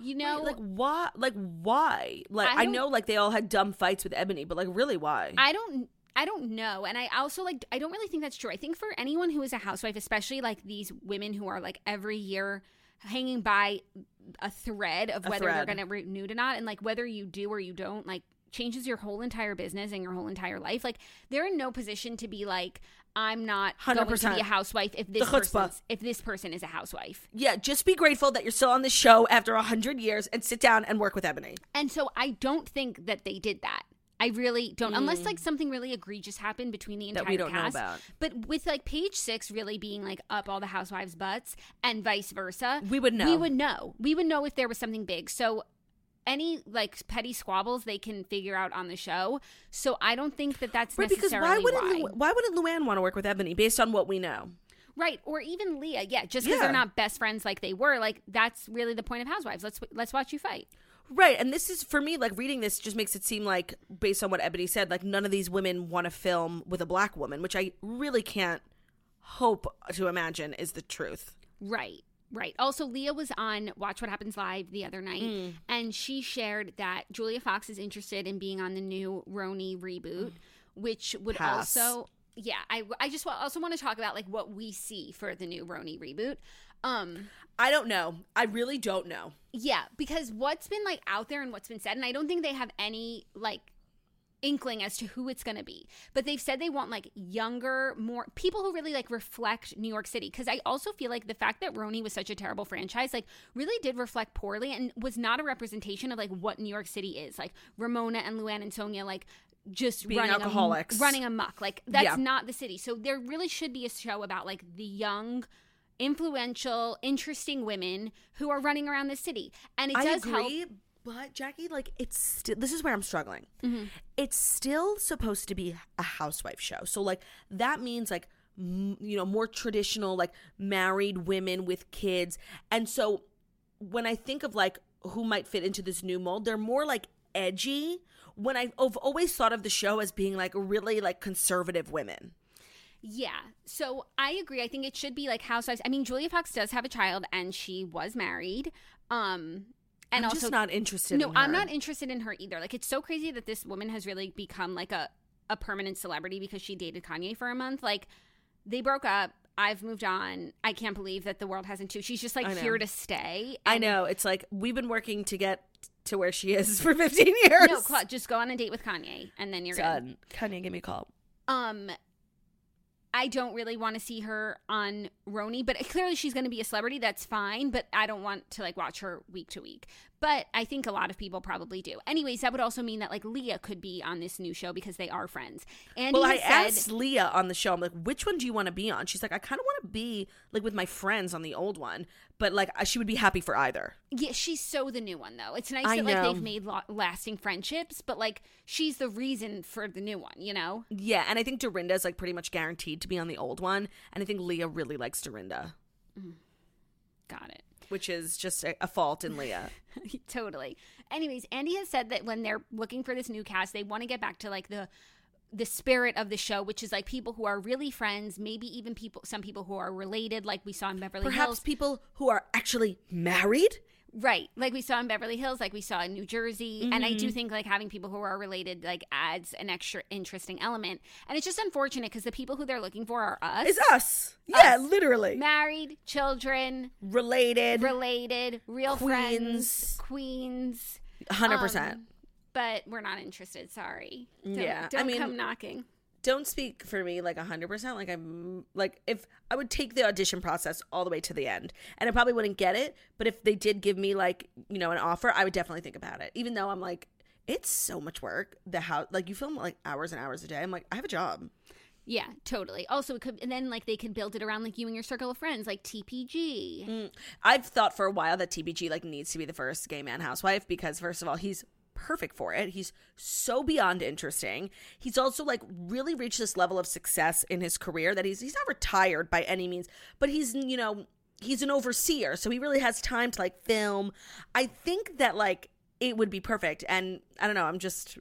You know, Right, like why like why like I I, know like they all had dumb fights with Eboni but like really why I don't I don't know. And I also like I don't really think that's true. I think for anyone who is a housewife, especially like these women who are like every year hanging by a thread of A whether they're going to renew or not and like whether you do or you don't like changes your whole entire business and your whole entire life. Like they're in no position to be like I'm not going to be a housewife if this person if this person is a housewife. yeah just be grateful that you're still on the show after a hundred years and sit down and work with Eboni And so I don't think that they did that. I really don't, unless like something really egregious happened between the entire Mm. That we don't know cast. about. But with like page six really being like up all the housewives' butts and vice versa, We would know. We would know. We would know if there was something big. So any like petty squabbles they can figure out on the show. So I don't think that that's right because why wouldn't why. Lu- why wouldn't luann want to work with Eboni based on what we know right? Or even Leah, yeah. Just because Yeah. they're not best friends like they were, like that's really the point of Housewives. Let's let's watch you fight. Right and this is for me like reading this just makes it seem like based on what Eboni said like none of these women want to film with a black woman which i really can't hope to imagine is the truth Right. Right. Also, Leah was on Watch What Happens Live the other night, Mm. and she shared that Julia Fox is interested in being on the new RHONY reboot, which would Pass. also, yeah. I I just also want to talk about like what we see for the new RHONY reboot. Um, i don't know i really don't know yeah, because what's been like out there and what's been said, and I don't think they have any like inkling as to who it's going to be. But they've said they want like younger, more people who really like reflect New York City. Because I also feel like the fact that RHONY was such a terrible franchise, like really did reflect poorly and was not a representation of like what New York City is. Like Ramona and Luann and Sonja, like just Being running am- alcoholics. running amok. Like that's Yeah. not the city. So there really should be a show about like the young. Influential, interesting women who are running around the city, and it I does agree, help. but Jackie, like it's still this is where I'm struggling. Mm-hmm. It's still supposed to be a housewife show, so like that means like m- you know more traditional like married women with kids, and so when I think of like who might fit into this new mold, they're more like edgy. When I've I've always thought of the show as being like really like conservative women. Yeah. So I agree. I think it should be like housewives. I mean, Julia Fox does have a child and she was married. Um and I'm also just not interested. No, in I'm not interested in her either. Like it's so crazy that this woman has really become like a a permanent celebrity because she dated Kanye for a month. Like they broke up. I've moved on. I can't believe that the world hasn't too. She's just like here to stay. I know. It's like we've been working to get to where she is (laughs) for 15 years. No, just go on a date with Kanye and then you're good. Done. Kanye, give me a call. Um, I don't really want to see her on RHONY, but clearly she's going to be a celebrity. That's fine, but I don't want to like watch her week to week. But I think a lot of people probably do. Anyways, that would also mean that like Leah could be on this new show because they are friends. And Well, I said, asked Leah on the show, I'm like, which one do you want to be on? She's like, I kind of want to be like with my friends on the old one, but like uh, she would be happy for either. yeah, she's so the new one though. It's nice I that like know. they've made lo- lasting friendships, but like she's the reason for the new one. You know? Yeah, and I think Dorinda is like pretty much guaranteed to be on the old one, and I think Leah really likes Dorinda, mm. Got it. Which is just a, a fault in Leah. (laughs) totally. Anyways, Andy has said that when they're looking for this new cast, they want to get back to like the the spirit of the show, which is like people who are really friends, maybe even people, some people who are related, like we saw in Beverly Perhaps Hills. people who are actually married. Right. Like we saw in Beverly Hills, like we saw in New Jersey. And I Mm-hmm. do think like having people who are related like adds an extra interesting element. And it's just unfortunate because the people who they're looking for are us. It's us. Yeah, Us. literally. Married, children, Related. related, real Queens. friends, queens. 100%. Um, but we're not interested. Sorry. Don't, Yeah, I Don't mean- come knocking. Don't speak for me like 100% like i'm like if i would take the audition process all the way to the end and i probably wouldn't get it but if they did give me like you know an offer i would definitely think about it even though i'm like it's so much work the house like you film like hours and hours a day i'm like i have a job Yeah, totally. Also, it could, and then like they could build it around like you and your circle of friends, like TPG. Mm. i've thought for a while that tbg like needs to be the first gay man housewife because first of all he's perfect for it. He's so beyond interesting. He's also like really reached this level of success in his career that he's he's not retired by any means but he's you know he's an overseer so he really has time to like film. I think that like it would be perfect and i don't know i'm just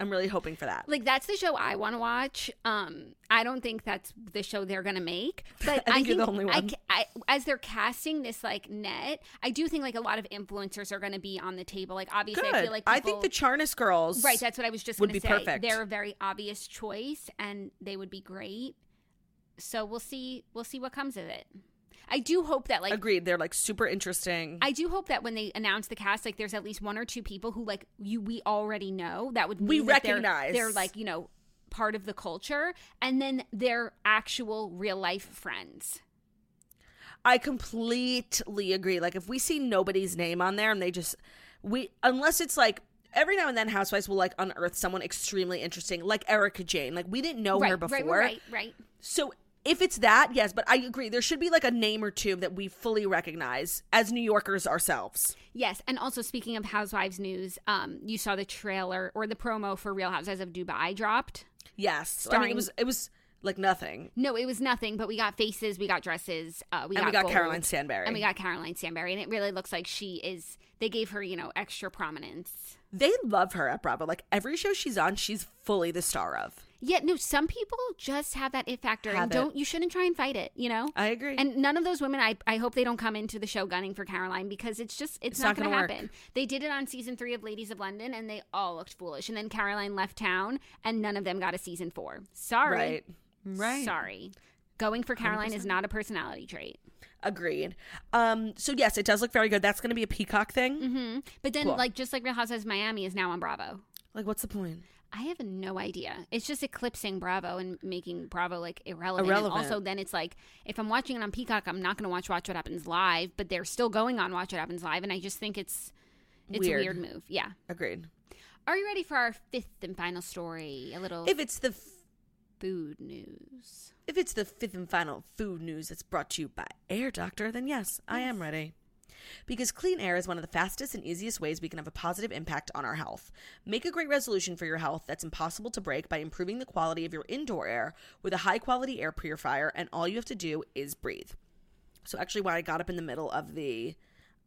i'm really hoping for that Like that's the show I want to watch. Um, I don't think that's the show they're gonna make, (laughs) but I think you're the only one. ca- I, as they're casting this like net, I do think like a lot of influencers are gonna be on the table. Like obviously, good I feel like i think the charnas girls right. That's what I was just would gonna be say. perfect. They're a very obvious choice, and they would be great. So we'll see. We'll see what comes of it. I do hope that like agreed they're like super interesting I do hope that when they announce the cast, like there's at least one or two people who like you we already know that would We that they're- recognize. they're, like you know part of the culture, and then they're actual real life friends. I completely agree. Like if we see nobody's name on there and they just we unless it's like every now and then housewives will like unearth someone extremely interesting like Erika Jayne. Like we didn't know right, her before. right, right, right. So if it's that, yes, but I agree. There should be like a name or two that we fully recognize as New Yorkers ourselves. Yes, and also speaking of Housewives news, um, you saw the trailer or the promo for Real Housewives of Dubai dropped. Yes. I mean, it was it was like nothing. No, it was nothing, but we got faces, we got dresses, uh, we And got we got gold, Caroline Stanbury. and we got Caroline Stanbury, and it really looks like she is. They gave her, you know, extra prominence. They love her at Bravo. Like every show she's on, she's fully the star of. Yeah, no, some people just have that it factor Have and don't you shouldn't try and fight it, you know? I agree. And none of those women I I hope they don't come into the show gunning for Caroline because it's just it's, It's not, not going to gonna work. happen. They did it on season 3 of Ladies of London and they all looked foolish and then Caroline left town and none of them got a season 4. Sorry. Right. Right. Sorry. Going for Caroline is not a personality trait. Agreed. Um, so yes, it does look very good. That's going to be a Peacock thing. hmm But then Cool. like just like Real Housewives Miami is now on Bravo. Like, what's the point? I have no idea. It's just eclipsing Bravo and making Bravo like irrelevant. And Irrelevant. also, then it's like if I'm watching it on Peacock, I'm not going to watch Watch What Happens Live, but they're still going on Watch What Happens Live, and I just think it's it's Weird. a weird move. Yeah. Agreed. Are you ready for our fifth and final story? A little If it's the f- food news. if it's the fifth and final food news that's brought to you by Air Doctor, then yes, I am ready. Because clean air is one of the fastest and easiest ways we can have a positive impact on our health. Make a great resolution for your health that's impossible to break by improving the quality of your indoor air with a high quality air purifier, and all you have to do is breathe. So actually, why I got up in the middle of the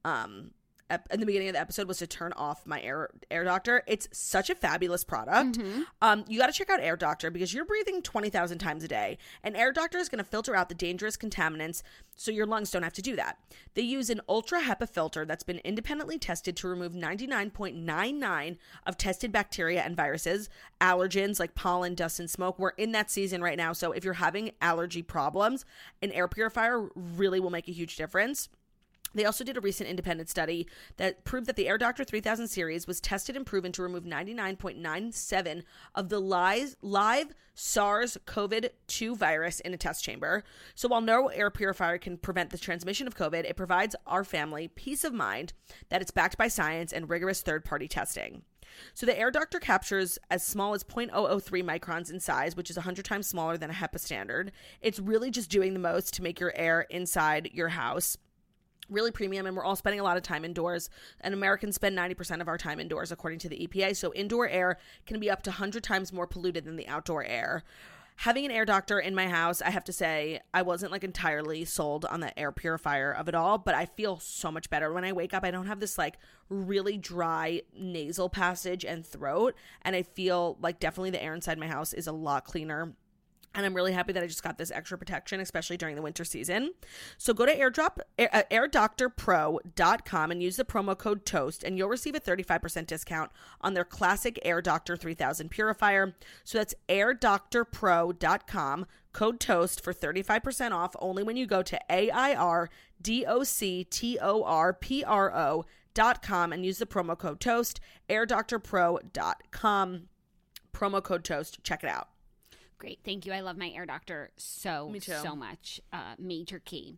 um ep- in the beginning of the episode was to turn off my air air doctor. It's such a fabulous product. Um, you got to check out Air Doctor because you're breathing twenty thousand times a day, and Air Doctor is going to filter out the dangerous contaminants so your lungs don't have to do that. They use an ultra HEPA filter that's been independently tested to remove ninety nine point nine nine of tested bacteria and viruses, allergens like pollen, dust, and smoke. We're in that season right now, so if you're having allergy problems, an air purifier really will make a huge difference. They also did a recent independent study that proved that the Air Doctor 3000 series was tested and proven to remove 99.97 of the live, live SARS CoV 2 virus in a test chamber. So while no air purifier can prevent the transmission of COVID, it provides our family peace of mind that it's backed by science and rigorous third party testing. So the Air Doctor captures as small as 0.003 microns in size, which is 100 times smaller than a HEPA standard. It's really just doing the most to make your air inside your house really premium and we're all spending a lot of time indoors and americans spend 90% of our time indoors according to the epa so indoor air can be up to 100 times more polluted than the outdoor air. Having an air doctor in my house, I have to say, I wasn't like entirely sold on the air purifier of it all, but I feel so much better when I wake up. I don't have this like really dry nasal passage and throat, and I feel like definitely the air inside my house is a lot cleaner and I'm really happy that I just got this extra protection, especially during the winter season. So go to airdrop, air, uh, airdoctorpro.com and use the promo code TOAST, and you'll receive a 35% discount on their classic Air Doctor 3000 purifier. So that's airdoctorpro.com, code TOAST for 35% off only when you go to A-I-R-D-O-C-T-O-R-P-R-O.com and use the promo code TOAST, airdoctorpro.com, promo code TOAST. Check it out. Great. Thank you. I love my air doctor so, so much. Uh, major key.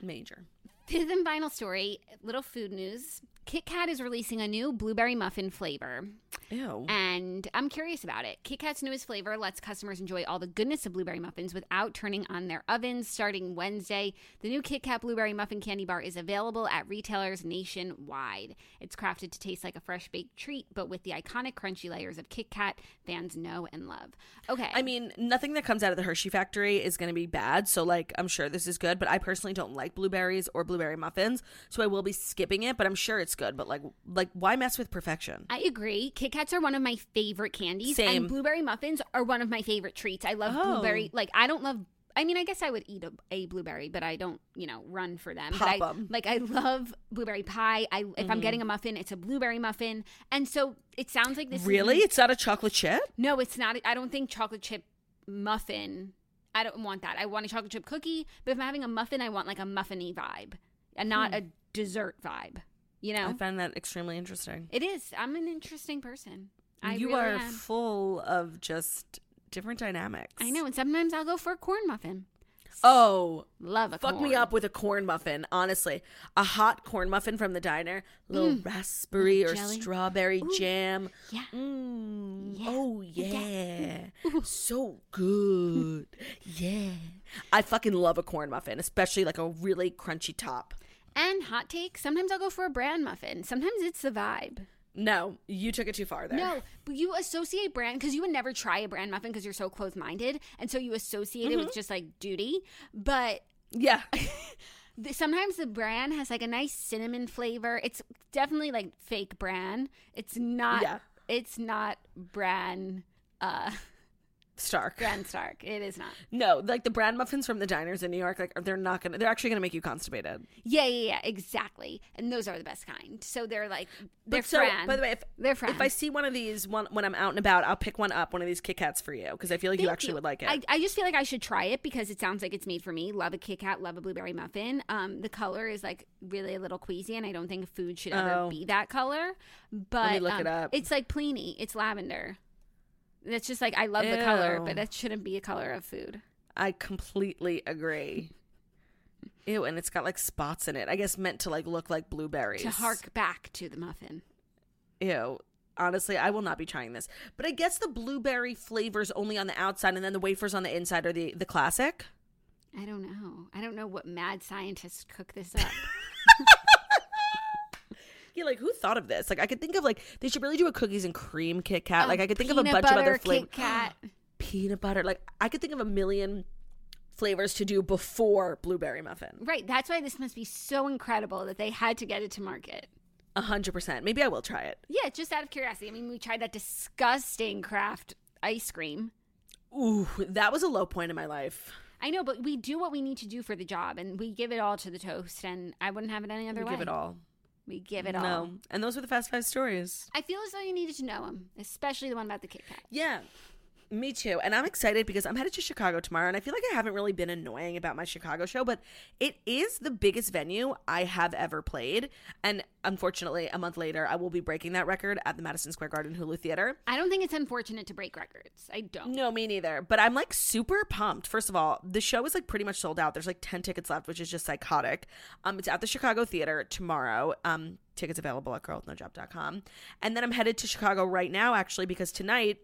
Major. Fifth and final story little food news. Kit Kat is releasing a new blueberry muffin flavor. Ew. And I'm curious about it. Kit Kat's newest flavor lets customers enjoy all the goodness of blueberry muffins without turning on their ovens. Starting Wednesday, the new Kit Kat blueberry muffin candy bar is available at retailers nationwide. It's crafted to taste like a fresh baked treat, but with the iconic crunchy layers of Kit Kat fans know and love. Okay. I mean, nothing that comes out of the Hershey factory is going to be bad. So, like, I'm sure this is good, but I personally don't like blueberries or blueberry muffins. So, I will be skipping it, but I'm sure it's good. But, like, like why mess with perfection? I agree. Kit Kats are one of my favorite candies, Same. and blueberry muffins are one of my favorite treats. I love Oh. blueberry. Like I don't love. I mean, I guess I would eat a, a blueberry, but I don't, you know, run for them. Pop but I, 'em. Like I love blueberry pie. I if Mm-hmm. I'm getting a muffin, it's a blueberry muffin, and so it sounds like this. is- Really? It's not a chocolate chip? no, it's not. I don't think chocolate chip muffin. I don't want that. I want a chocolate chip cookie, but if I'm having a muffin, I want like a muffiny vibe, and not a dessert vibe. You know, Hmm. I find that extremely interesting. it is. I'm an interesting person. I you really are am. full of just different dynamics. I know, and sometimes I'll go for a corn muffin. Oh, Love a fuck corn. me up with a corn muffin. Honestly, a hot corn muffin from the diner, little raspberry or jelly. strawberry jam. Yeah. Mm, Yeah. Oh yeah, so good. yeah, I fucking love a corn muffin, especially like a really crunchy top. And hot take, sometimes I'll go for a bran muffin. Sometimes it's the vibe. No, you took it too far there. No, but you associate brand because you would never try a brand muffin because you're so close minded, and so you associate it Mm-hmm. with just like duty. But Yeah, (laughs) sometimes the bran has like a nice cinnamon flavor. It's definitely like fake bran. It's not. Yeah. It's not bran. Uh, Stark. Bran Stark. It is not. No, like the brand muffins from the diners in New York, like they're not gonna. They're actually gonna make you constipated. Yeah, yeah, yeah, exactly. And those are the best kind. So they're like they're But so, fran. by the way, if they're fran. if I see one of these one when I'm out and about, I'll pick one up, one of these Kit Kats for you because I feel like you Thank actually would like it. I, I just feel like I should try it because it sounds like it's made for me. Love a Kit Kat, love a blueberry muffin. Um, the color is like really a little queasy, and I don't think food should ever Oh. be that color. But me look um, it up. It's like Pliny. It's lavender. That's just like I love the color, but that shouldn't be a color of food. I completely agree. (laughs) Ew, and it's got like spots in it. I guess meant to like look like blueberries. To hark back to the muffin. Ew. Honestly, I will not be trying this. But I guess the blueberry flavors only on the outside, and then the wafers on the inside are the the classic. I don't know. I don't know what mad scientists cook this up. (laughs) Yeah, like who thought of this? Like I could think of like they should really do a cookies and cream Kit Kat. like I could think of a bunch of other flavors. Kit Kat. (gasps) Peanut butter. Like I could think of a million flavors to do before blueberry muffin. Right. That's why this must be so incredible that they had to get it to market. A hundred percent. Maybe I will try it. Yeah, just out of curiosity. I mean, we tried that disgusting Kraft ice cream. Ooh, that was a low point in my life. I know, but we do what we need to do for the job, and we give it all to the toast. And I wouldn't have it any other We way. give it all. We give it all. No, and those were the fast five stories. I feel as though you needed to know them, especially the one about the Kit Kat. Yeah, me too. And I'm excited because I'm headed to Chicago tomorrow, and I feel like I haven't really been annoying about my Chicago show, but it is the biggest venue I have ever played. And unfortunately, a month later, I will be breaking that record at the Madison Square Garden Hulu Theater. I don't think it's unfortunate to break records. I don't. No, me neither. But I'm like super pumped. First of all, the show is like pretty much sold out. There's like 10 tickets left, which is just psychotic. Um, it's at the Chicago Theater tomorrow. Um, tickets available at girlwithnojob.com. And then I'm headed to Chicago right now, actually, because tonight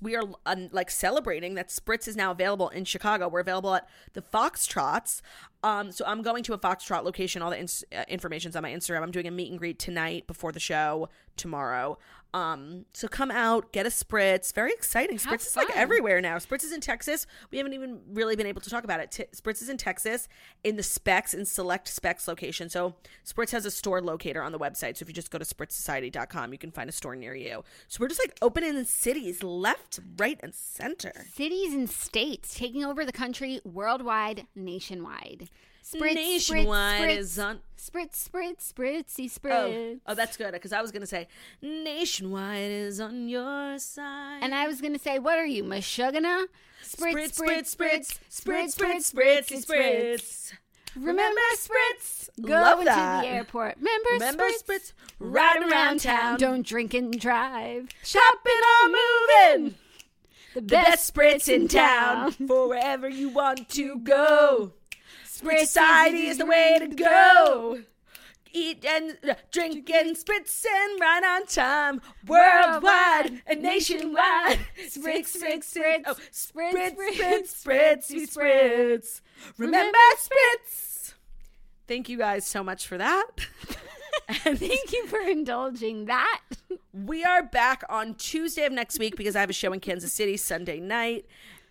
we are like celebrating that Spritz is now available in Chicago. We're available at the Foxtrots Um, so I'm going to a Foxtrot location. All the ins- uh, information's on my Instagram. I'm doing a meet and greet tonight before the show tomorrow. Um, so come out, get a spritz. Very exciting. Have Spritz is like everywhere now. Spritz is in Texas. We haven't even really been able to talk about it. T- Spritz is in Texas in the Specs in select Specs location. So Spritz has a store locator on the website. So if you just go to spritzsociety.com, you can find a store near you. So we're just like opening in cities left, right, and center. Cities and states taking over the country worldwide, nationwide. Nationwide spritz, is on. Spritz, spritz, spritzy, Oh, spritz. oh, oh that's good because I was gonna say nationwide is on your side. And I was gonna say, what are you, Meshuggah? spritz, spritz, spritz, spritz, spritz, spritzy, spritz. Remember spritz? Love Going that. to the airport. Remember, Remember spritz? spritz? Riding around town. Don't drink and drive. Shopping or moving. The The best spritz in town for wherever you want to go. Spritz Society is the way to go. Eat and uh, drink and spritz and right on time. Worldwide and nationwide. Spritz, spritz, spritz. Oh, spritz, spritz, spritzy, spritz. Remember spritz. Thank you guys so much for that. (laughs) and Thank you for indulging that. we are back on Tuesday of next week because I have a show in Kansas City Sunday night.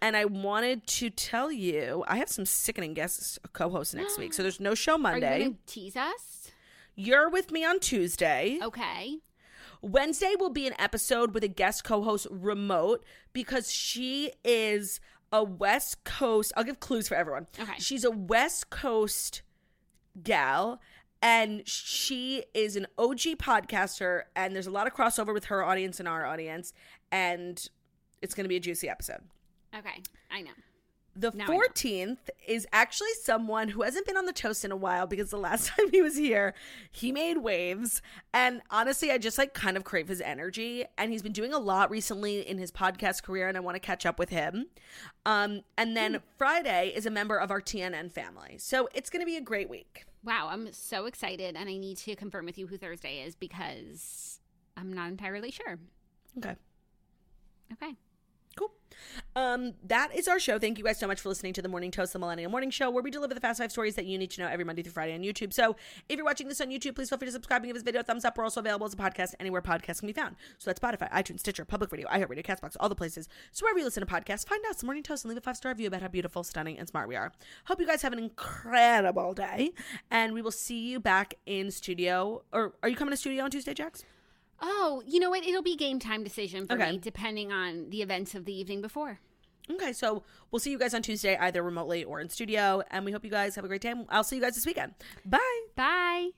And I wanted to tell you, I have some sickening guests co-hosts next week. So there's no show Are you Monday. gonna tease us? You're with me on Tuesday. Okay. Wednesday will be an episode with a guest co-host remote because she is a West Coast. I'll give clues for everyone. Okay. She's a West Coast gal and she is an OG podcaster and there's a lot of crossover with her audience and our audience and it's going to be a juicy episode. Okay. I know. The Now 14th is actually someone who hasn't been on the toast in a while because the last (laughs) time he was here, he made waves. And honestly, I just like kind of crave his energy. And he's been doing a lot recently in his podcast career, and I want to catch up with him. Um, and Hmm. then Friday is a member of our TNN family. So it's going to be a great week. Wow, I'm so excited, and I need to confirm with you who Thursday is because I'm not entirely sure. Okay. Okay. Cool. Um, that is our show. Thank you guys so much for listening to the Morning Toast, the Millennial Morning Show, where we deliver the fast five stories that you need to know every Monday through Friday on YouTube. So if you're watching this on YouTube, please feel free to subscribe and give this video a thumbs up. We're also available as a podcast anywhere podcasts can be found. So that's Spotify, iTunes, Stitcher, Public Radio, iHeartRadio, Castbox, all the places. So wherever you listen to podcasts, find us the Morning Toast and leave a five star review about how beautiful, stunning, and smart we are. Hope you guys have an incredible day, and we will see you back in studio. Or are you coming to studio on Tuesday, Jax? Oh, you know what? It'll be game time decision for Okay. me, depending on the events of the evening before. Okay, so we'll see you guys on Tuesday, either remotely or in studio. And we hope you guys have a great time. I'll see you guys this weekend. Bye. Bye.